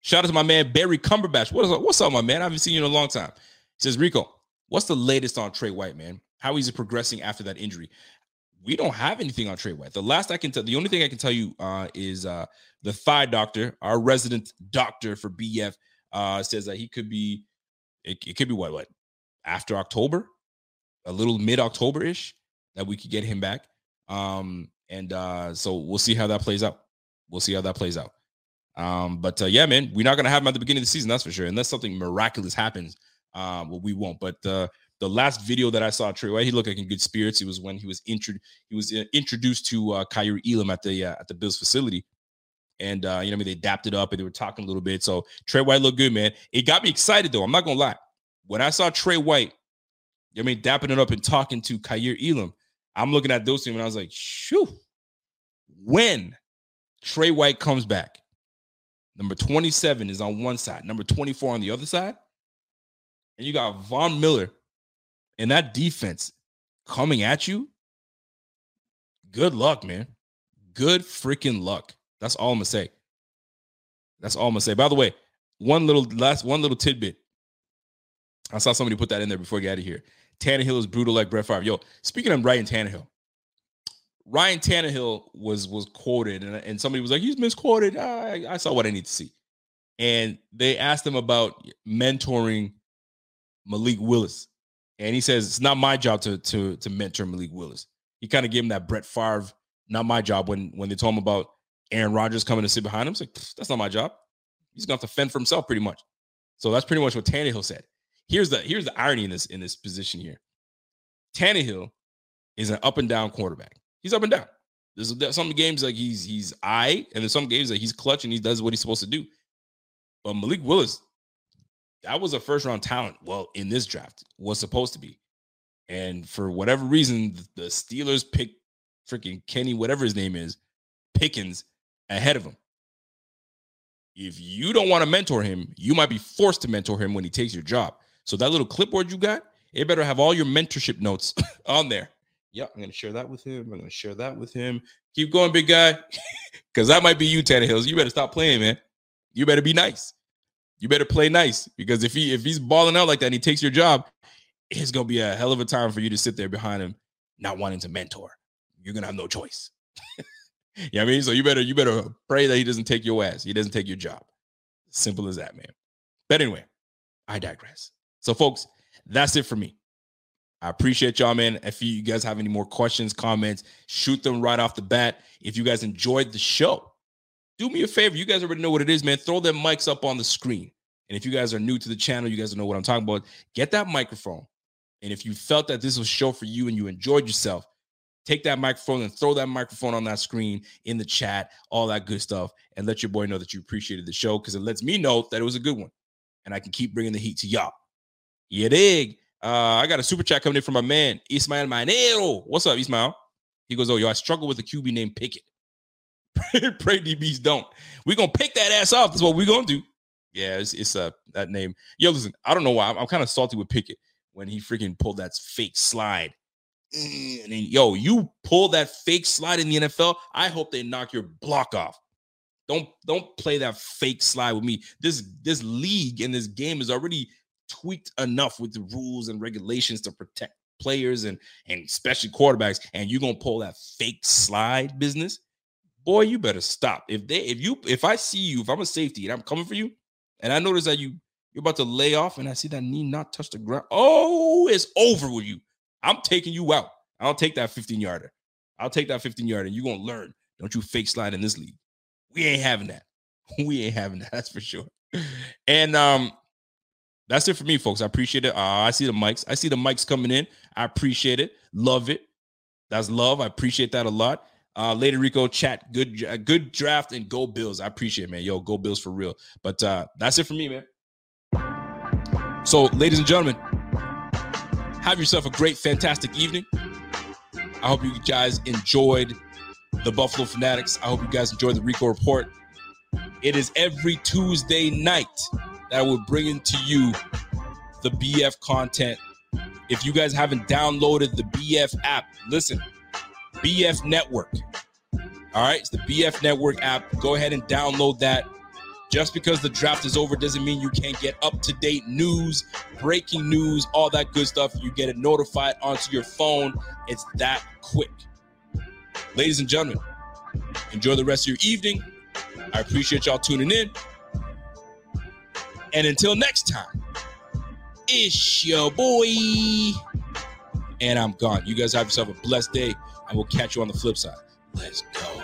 Shout out to my man Barry Cumberbatch. What is up? What's up, my man? I haven't seen you in a long time. He says, Rico, what's the latest on Tre White, man? How is he progressing after that injury? we don't have anything on Tre White. The last I can tell, the only thing I can tell you uh, is uh, the thigh doctor, our resident doctor for BF, uh, says that he could be, it, it could be what, what, after October, a little mid October ish, that we could get him back. Um, and uh, so we'll see how that plays out. We'll see how that plays out. Um, but uh, yeah, man, we're not gonna have him at the beginning of the season, that's for sure, unless something miraculous happens. Uh, well, we won't. But uh, the last video that I saw Tre White, he looked like in good spirits. It was when he was intro- he was uh, introduced to uh, Kaiir Elam at the uh, at the Bills facility, and uh, you know, I mean, they dapped it up and they were talking a little bit. So Tre White looked good, man. It got me excited though. I'm not gonna lie. When I saw Tre White, I mean, dapping it up and talking to Kaiir Elam, I'm looking at those two and I was like, shoo. When Tre White comes back, number 27 is on one side, number 24 on the other side, and you got Von Miller and that defense coming at you. Good luck, man. Good freaking luck. That's all I'm gonna say. That's all I'm gonna say. By the way, one little last one little tidbit. I saw somebody put that in there before we get out of here. Tannehill is brutal like Brett Favre. Yo, speaking of Ryan Tannehill, Ryan Tannehill was was quoted, and, and somebody was like, "He's misquoted." I, I saw what I need to see, and they asked him about mentoring Malik Willis, and he says it's not my job to to to mentor Malik Willis. He kind of gave him that Brett Favre, not my job. When when they told him about Aaron Rodgers coming to sit behind him, it's like that's not my job. He's gonna have to fend for himself pretty much. So that's pretty much what Tannehill said. Here's the here's the irony in this in this position here. Tannehill is an up and down quarterback. He's up and down. There's some games like he's he's I, and there's some games that he's clutch and he does what he's supposed to do. But Malik Willis, that was a first round talent. Well, in this draft, was supposed to be. And for whatever reason, the Steelers picked freaking Kenny, whatever his name is, Pickens ahead of him. If you don't want to mentor him, you might be forced to mentor him when he takes your job. So that little clipboard you got, it better have all your mentorship notes on there. Yeah, I'm gonna share that with him. I'm gonna share that with him. Keep going, big guy, because that might be you, Tannehills. You better stop playing, man. You better be nice. You better play nice because if he if he's balling out like that and he takes your job, it's gonna be a hell of a time for you to sit there behind him, not wanting to mentor. You're gonna have no choice. you know what I mean? So you better you better pray that he doesn't take your ass. He doesn't take your job. Simple as that, man. But anyway, I digress. So, folks, that's it for me. I appreciate y'all, man. If you guys have any more questions, comments, shoot them right off the bat. If you guys enjoyed the show, do me a favor. You guys already know what it is, man. Throw them mics up on the screen. And if you guys are new to the channel, you guys know what I'm talking about. Get that microphone. And if you felt that this was a show for you and you enjoyed yourself, take that microphone and throw that microphone on that screen in the chat, all that good stuff, and let your boy know that you appreciated the show because it lets me know that it was a good one. And I can keep bringing the heat to y'all. You dig? Uh, I got a super chat coming in from my man, Ismael Manero. What's up, Ismael? He goes, Oh, yo, I struggle with a QB named Pickett. Pray DBs don't. We're gonna pick that ass off. That's what we're gonna do. Yeah, it's, it's uh that name. Yo, listen, I don't know why. I'm, I'm kind of salty with Pickett when he freaking pulled that fake slide. And then, yo, you pull that fake slide in the NFL. I hope they knock your block off. Don't don't play that fake slide with me. This this league and this game is already tweaked enough with the rules and regulations to protect players and and especially quarterbacks and you're gonna pull that fake slide business? Boy you better stop. If they if you if i see you if i'm a safety and i'm coming for you and i notice that you you're about to lay off and i see that knee not touch the ground oh it's over with you. I'm taking you out. I'll take that 15 yarder. I'll take that 15 yarder and you're gonna learn. Don't you fake slide in this league. We ain't having that. We ain't having that that's for sure. And um that's it for me, folks. I appreciate it. Uh, I see the mics. I see the mics coming in. I appreciate it. Love it. That's love. I appreciate that a lot. Uh, Lady Rico chat. Good, good draft and go Bills. I appreciate it, man. Yo, go Bills for real. But uh, that's it for me, man. So, ladies and gentlemen, have yourself a great, fantastic evening. I hope you guys enjoyed the Buffalo Fanatics. I hope you guys enjoyed the Rico Report. It is every Tuesday night that will bring into you the BF content. If you guys haven't downloaded the BF app, listen, BF Network. All right, it's the BF Network app. Go ahead and download that. Just because the draft is over doesn't mean you can't get up to date news, breaking news, all that good stuff. You get it notified onto your phone. It's that quick. Ladies and gentlemen, enjoy the rest of your evening. I appreciate y'all tuning in. And until next time, it's your boy. And I'm gone. You guys have yourself a blessed day, and we'll catch you on the flip side. Let's go.